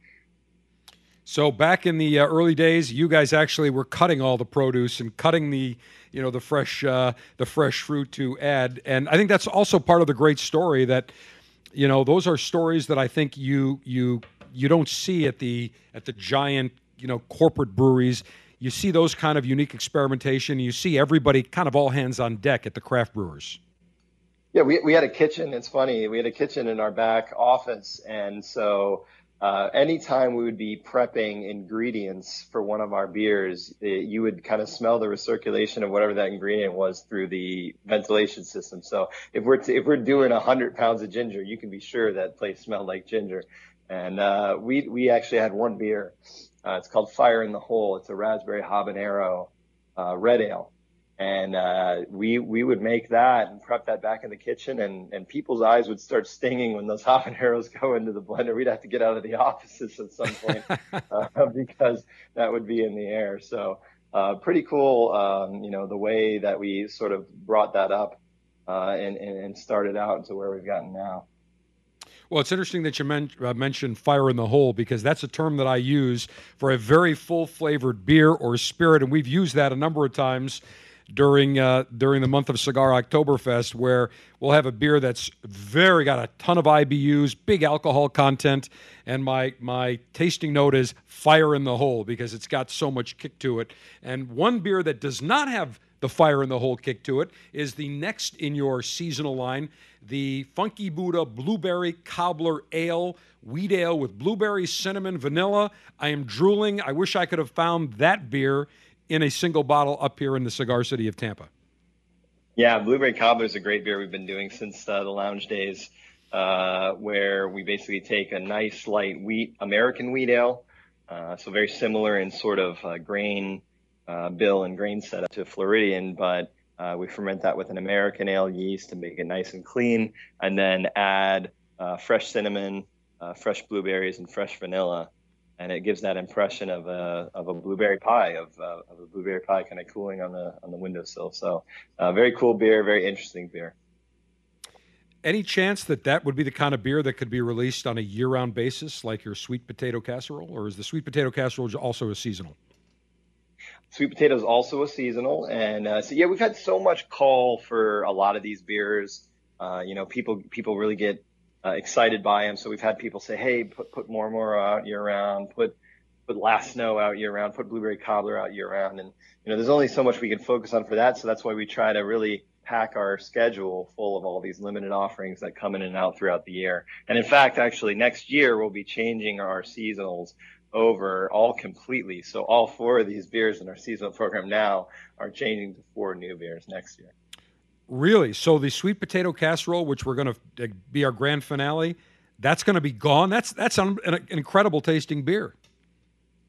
So back in the uh, early days, you guys actually were cutting all the produce and cutting the, you know, the fresh uh, the fresh fruit to add, and I think that's also part of the great story that, you know, those are stories that I think you you you don't see at the at the giant you know corporate breweries you see those kind of unique experimentation. You see everybody kind of all hands on deck at the craft brewers. Yeah, we, we had a kitchen. It's funny. We had a kitchen in our back office. And so uh, anytime we would be prepping ingredients for one of our beers, it, you would kind of smell the recirculation of whatever that ingredient was through the ventilation system. So if we're t- if we're doing hundred pounds of ginger, you can be sure that place smelled like ginger. And uh, we we actually had one beer uh, it's called Fire in the Hole. It's a raspberry habanero uh, red ale, and uh, we we would make that and prep that back in the kitchen, and and people's eyes would start stinging when those habaneros go into the blender. We'd have to get out of the offices at some point uh, because that would be in the air. So uh, pretty cool, um, you know, the way that we sort of brought that up uh, and, and started out to where we've gotten now. Well, it's interesting that you men- uh, mentioned fire in the hole because that's a term that I use for a very full flavored beer or spirit, and we've used that a number of times during uh, during the month of Cigar Oktoberfest, where we'll have a beer that's very got a ton of IBUs, big alcohol content, and my my tasting note is fire in the hole because it's got so much kick to it. And one beer that does not have the fire in the hole kick to it is the next in your seasonal line the Funky Buddha Blueberry Cobbler Ale, wheat ale with blueberry, cinnamon, vanilla. I am drooling. I wish I could have found that beer in a single bottle up here in the cigar city of Tampa. Yeah, Blueberry Cobbler is a great beer we've been doing since uh, the lounge days, uh, where we basically take a nice light wheat, American wheat ale, uh, so very similar in sort of uh, grain uh, bill and grain setup to Floridian, but uh, we ferment that with an American ale yeast to make it nice and clean, and then add fresh cinnamon, fresh blueberries, and fresh vanilla, and it gives that impression of a of a blueberry pie, of, uh, of a blueberry pie kind of cooling on the on the windowsill. So, uh, very cool beer, very interesting beer. Any chance that that would be the kind of beer that could be released on a year-round basis, like your sweet potato casserole, or is the sweet potato casserole also a seasonal? Sweet potato is also a seasonal, and uh, so yeah, we've had so much call for a lot of these beers. Uh, you know, people people really get uh, excited by them. So we've had people say, "Hey, put put more out year round. Put put last snow out year round. Put blueberry cobbler out year round." And you know, there's only so much we can focus on for that. So that's why we try to really pack our schedule full of all these limited offerings that come in and out throughout the year. And in fact, actually, next year we'll be changing our seasonals over all completely. So all four of these beers in our seasonal program now are changing to four new beers next year. Really? So the sweet potato casserole, which we're going to be our grand finale, that's going to be gone. That's that's an, an incredible tasting beer.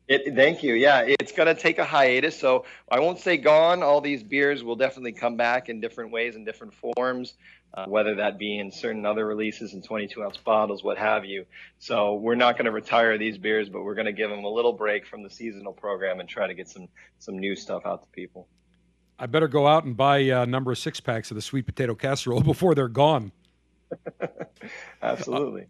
It, thank you. Yeah, it's going to take a hiatus. So I won't say gone. All these beers will definitely come back in different ways and different forms, uh, whether that be in certain other releases in 22 ounce bottles, what have you. So we're not going to retire these beers, but we're going to give them a little break from the seasonal program and try to get some some new stuff out to people. I better go out and buy a number of six packs of the sweet potato casserole before they're gone. Absolutely.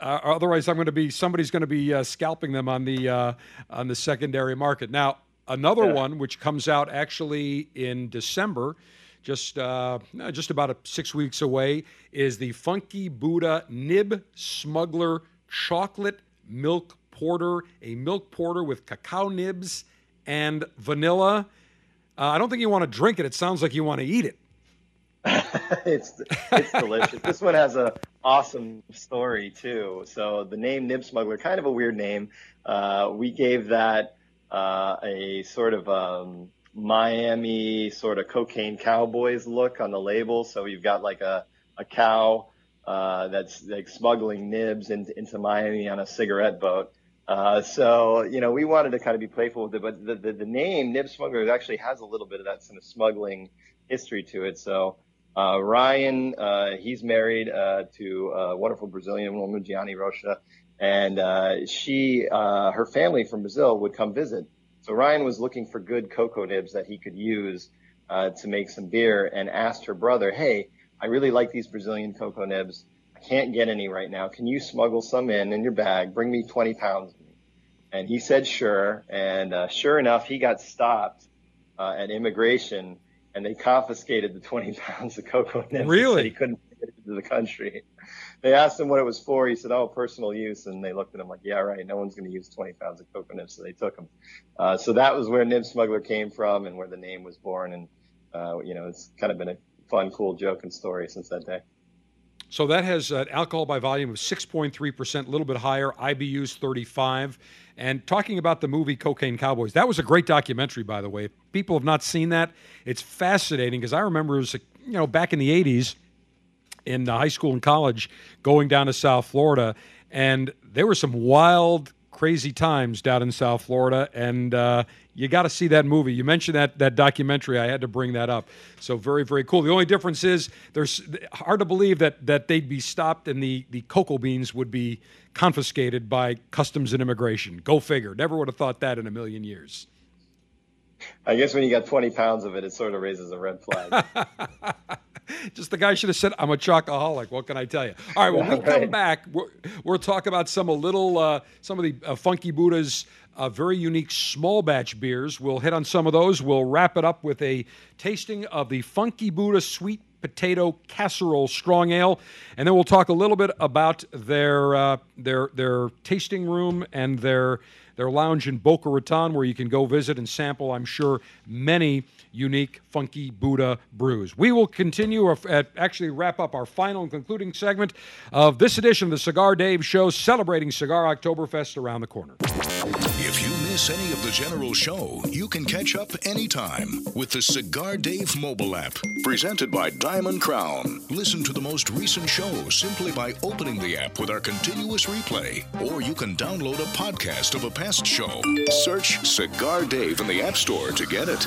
Uh, otherwise, I'm going to be somebody's going to be uh, scalping them on the uh, on the secondary market. Now, another yeah. one which comes out actually in December, just uh, just about a, six weeks away, is the Funky Buddha Nib Smuggler Chocolate Milk Porter, a milk porter with cacao nibs and vanilla. Uh, I don't think you want to drink it. It sounds like you want to eat it. it's it's delicious. this one has a awesome story too. So the name Nib Smuggler, kind of a weird name. Uh, we gave that uh, a sort of um, Miami sort of cocaine cowboys look on the label. So you've got like a a cow uh, that's like smuggling nibs into, into Miami on a cigarette boat. Uh, so, you know, we wanted to kind of be playful with it, but the, the, the name Nib Smuggler actually has a little bit of that kind of smuggling history to it. So, uh, Ryan, uh, he's married uh, to a wonderful Brazilian woman, Gianni Rocha, and uh, she, uh, her family from Brazil would come visit. So Ryan was looking for good cocoa nibs that he could use to make some beer, and asked her brother, "Hey, I really like these Brazilian cocoa nibs. I can't get any right now. Can you smuggle some in in your bag? Bring me 20 pounds." And he said, "Sure." And sure enough, he got stopped at immigration and they confiscated the 20 pounds of cocoa nibs. Really? He couldn't get it into the country. They asked him what it was for. He said, "Oh, personal use." And they looked at him like, "Yeah, right. No one's going to use 20 pounds of cocoa nibs." So they took him. Uh, so that was where Nib Smuggler came from and where the name was born. And uh, you know, it's kind of been a fun, cool joke and story since that day. So that has an alcohol by volume of 6.3%, a little bit higher, IBUs 35. And talking about the movie Cocaine Cowboys, that was a great documentary, by the way. If people have not seen that, it's fascinating because I remember it was, you know, back in the 80s in high school and college going down to South Florida, and there were some wild crazy times down in South Florida, and uh, you got to see that movie. You mentioned that that documentary. I had to bring that up. So very very cool. The only difference is there's hard to believe that that they'd be stopped and the the cocoa beans would be confiscated by customs and immigration. Go figure. Never would have thought that in a million years. I guess when you got 20 pounds of it, it sort of raises a red flag. Just the guy should have said, "I'm a chocoholic." What can I tell you? All right, when we come back, we'll, we'll talk about some a little, uh, some of the uh, Funky Buddha's uh, very unique small batch beers. We'll hit on some of those. We'll wrap it up with a tasting of the Funky Buddha Sweet Potato Casserole Strong Ale, and then we'll talk a little bit about their uh, their their tasting room and their their lounge in Boca Raton, where you can go visit and sample. I'm sure many unique, funky Buddha brews. We will continue at actually wrap up our final and concluding segment of this edition of the Cigar Dave Show, celebrating Cigar Oktoberfest around the corner. Miss any of the general show, you can catch up anytime with the Cigar Dave mobile app, presented by Diamond Crown. Listen to the most recent show simply by opening the app with our continuous replay, or you can download a podcast of a past show. Search Cigar Dave in the App Store to get it.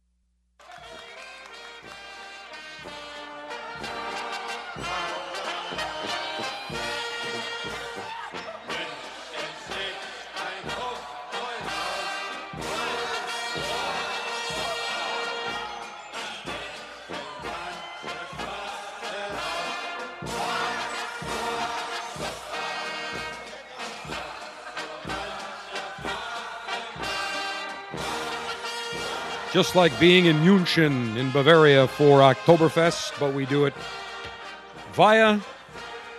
Just like being in München in Bavaria for Oktoberfest, but we do it via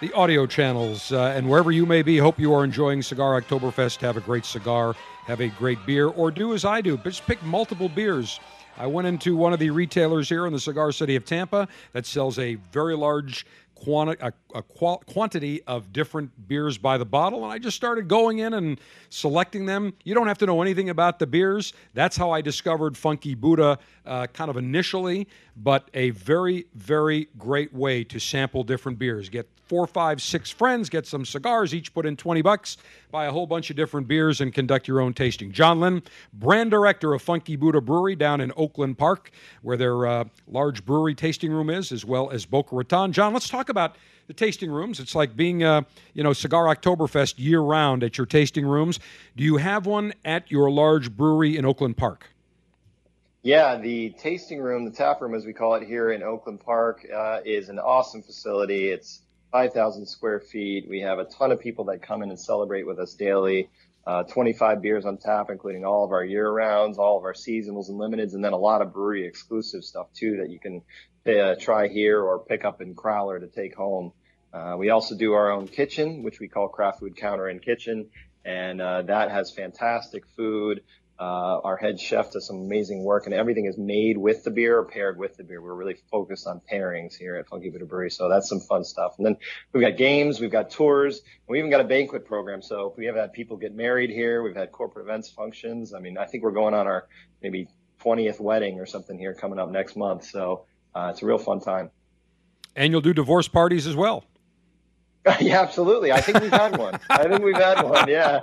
the audio channels. Uh, and wherever you may be, hope you are enjoying Cigar Oktoberfest. Have a great cigar, have a great beer, or do as I do, just pick multiple beers. I went into one of the retailers here in the cigar city of Tampa that sells a very large quanti- a, a qual- quantity of different beers by the bottle, and I just started going in and selecting them. You don't have to know anything about the beers. That's how I discovered Funky Buddha uh, kind of initially, but a very, very great way to sample different beers. Get four, five, six friends, get some cigars, each put in 20 bucks, buy a whole bunch of different beers, and conduct your own tasting. John Lynn, brand director of Funky Buddha Brewery down in Oakland Park, where their uh, large brewery tasting room is, as well as Boca Raton. John, let's talk about the tasting rooms. It's like being, uh, you know, Cigar Oktoberfest year round at your tasting rooms. Do you have one at your large brewery in Oakland Park? Yeah, the tasting room, the tap room, as we call it here in Oakland Park, uh, is an awesome facility. It's 5,000 square feet. We have a ton of people that come in and celebrate with us daily. Uh, 25 beers on tap, including all of our year rounds, all of our seasonals and limiteds, and then a lot of brewery exclusive stuff too that you can uh, try here or pick up in Crowler to take home. Uh, we also do our own kitchen, which we call Craft Food Counter and Kitchen, and uh, that has fantastic food. Uh, our head chef does some amazing work, and everything is made with the beer or paired with the beer. We're really focused on pairings here at Funky Buddha Brewery, so that's some fun stuff. And then we've got games, we've got tours, we even got a banquet program. So we have had people get married here. We've had corporate events, functions. I mean, I think we're going on our maybe 20th wedding or something here coming up next month. So uh, it's a real fun time. And you'll do divorce parties as well. yeah, absolutely. I think we've had one. I think we've had one. Yeah.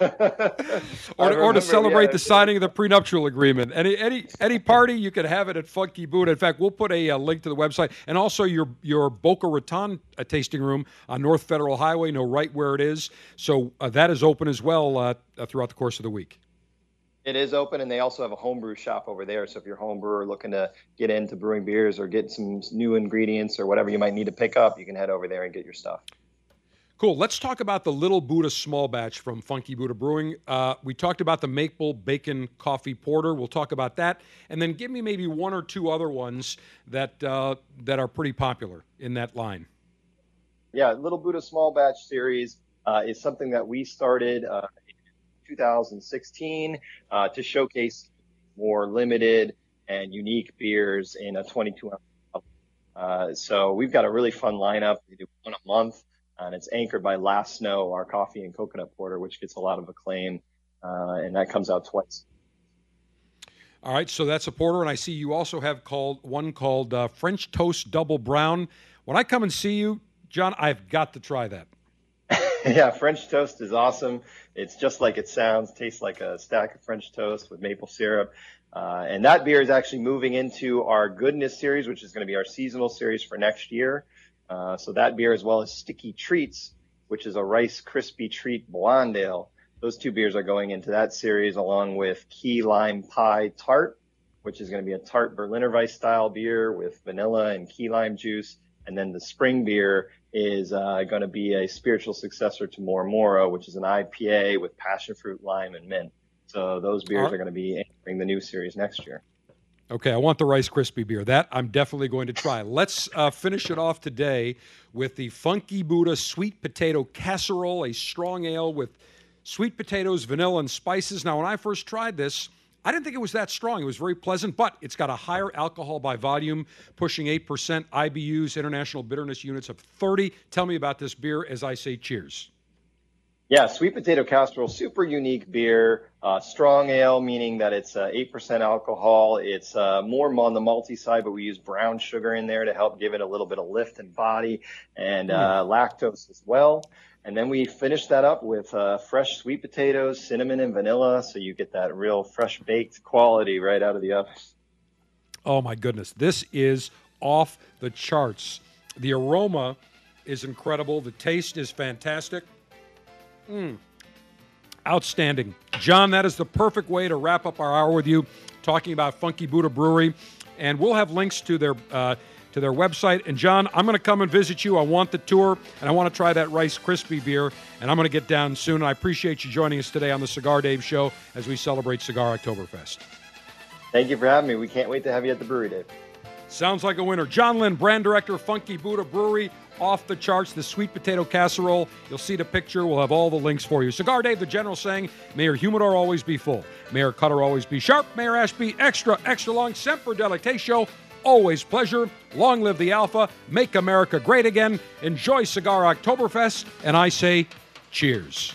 or, or to celebrate yeah. the signing of the prenuptial agreement. Any any any party you could have it at Funky Boot. In fact, we'll put a, a link to the website and also your your Boca Raton uh, tasting room on North Federal Highway. Know right where it is. So uh, that is open as well uh, throughout the course of the week. It is open, and they also have a homebrew shop over there. So if you're a home brewer looking to get into brewing beers or get some new ingredients or whatever you might need to pick up, you can head over there and get your stuff. Cool. Let's talk about the Little Buddha Small Batch from Funky Buddha Brewing. Uh, we talked about the Maple Bacon Coffee Porter. We'll talk about that, and then give me maybe one or two other ones that uh, that are pretty popular in that line. Yeah, Little Buddha Small Batch series uh, is something that we started uh, in 2016 uh, to showcase more limited and unique beers in a 22 ounce. Uh, so we've got a really fun lineup. We do one a month and it's anchored by Last Snow, our coffee and coconut porter, which gets a lot of acclaim, uh, and that comes out twice. All right, so that's a porter, and I see you also have called one called uh, French Toast Double Brown. When I come and see you, John, I've got to try that. yeah, French toast is awesome. It's just like it sounds. Tastes like a stack of French toast with maple syrup. Uh, and that beer is actually moving into our goodness series, which is going to be our seasonal series for next year. Uh, so that beer, as well as Sticky Treats, which is a Rice Krispie Treat blonde ale, those two beers are going into that series along with Key Lime Pie Tart, which is going to be a tart Berliner Weiss style beer with vanilla and key lime juice. And then the spring beer is uh, going to be a spiritual successor to Moro which is an IPA with passion fruit, lime, and mint. So those beers are going to be entering the new series next year. Okay, I want the Rice Krispie beer. That I'm definitely going to try. Let's uh, finish it off today with the Funky Buddha Sweet Potato Casserole, a strong ale with sweet potatoes, vanilla, and spices. Now, when I first tried this, I didn't think it was that strong. It was very pleasant, but it's got a higher alcohol by volume, pushing 8%, IBUs, international bitterness units of 30. Tell me about this beer as I say cheers. Yeah, sweet potato casserole, super unique beer. Uh, strong ale, meaning that it's uh, 8% alcohol. It's uh, more on the malty side, but we use brown sugar in there to help give it a little bit of lift and body and uh, hmm. lactose as well. And then we finish that up with uh, fresh sweet potatoes, cinnamon, and vanilla. So you get that real fresh baked quality right out of the oven. Oh, my goodness. This is off the charts. The aroma is incredible, the taste is fantastic. Mm. Outstanding. John, that is the perfect way to wrap up our hour with you, talking about Funky Buddha Brewery. And we'll have links to their. Uh, to their website. And John, I'm going to come and visit you. I want the tour, and I want to try that Rice Krispie beer, and I'm going to get down soon. And I appreciate you joining us today on the Cigar Dave Show as we celebrate Cigar Oktoberfest. Thank you for having me. We can't wait to have you at the brewery, Dave. Sounds like a winner. John Lynn, brand director, of Funky Buddha Brewery off the charts, the sweet potato casserole. You'll see the picture. We'll have all the links for you. Cigar Dave, the general saying, May your humidor always be full. May your cutter always be sharp. May your ash be extra, extra long. Semper Delectatio. Always pleasure. Long live the Alpha. Make America great again. Enjoy Cigar Oktoberfest. And I say, cheers.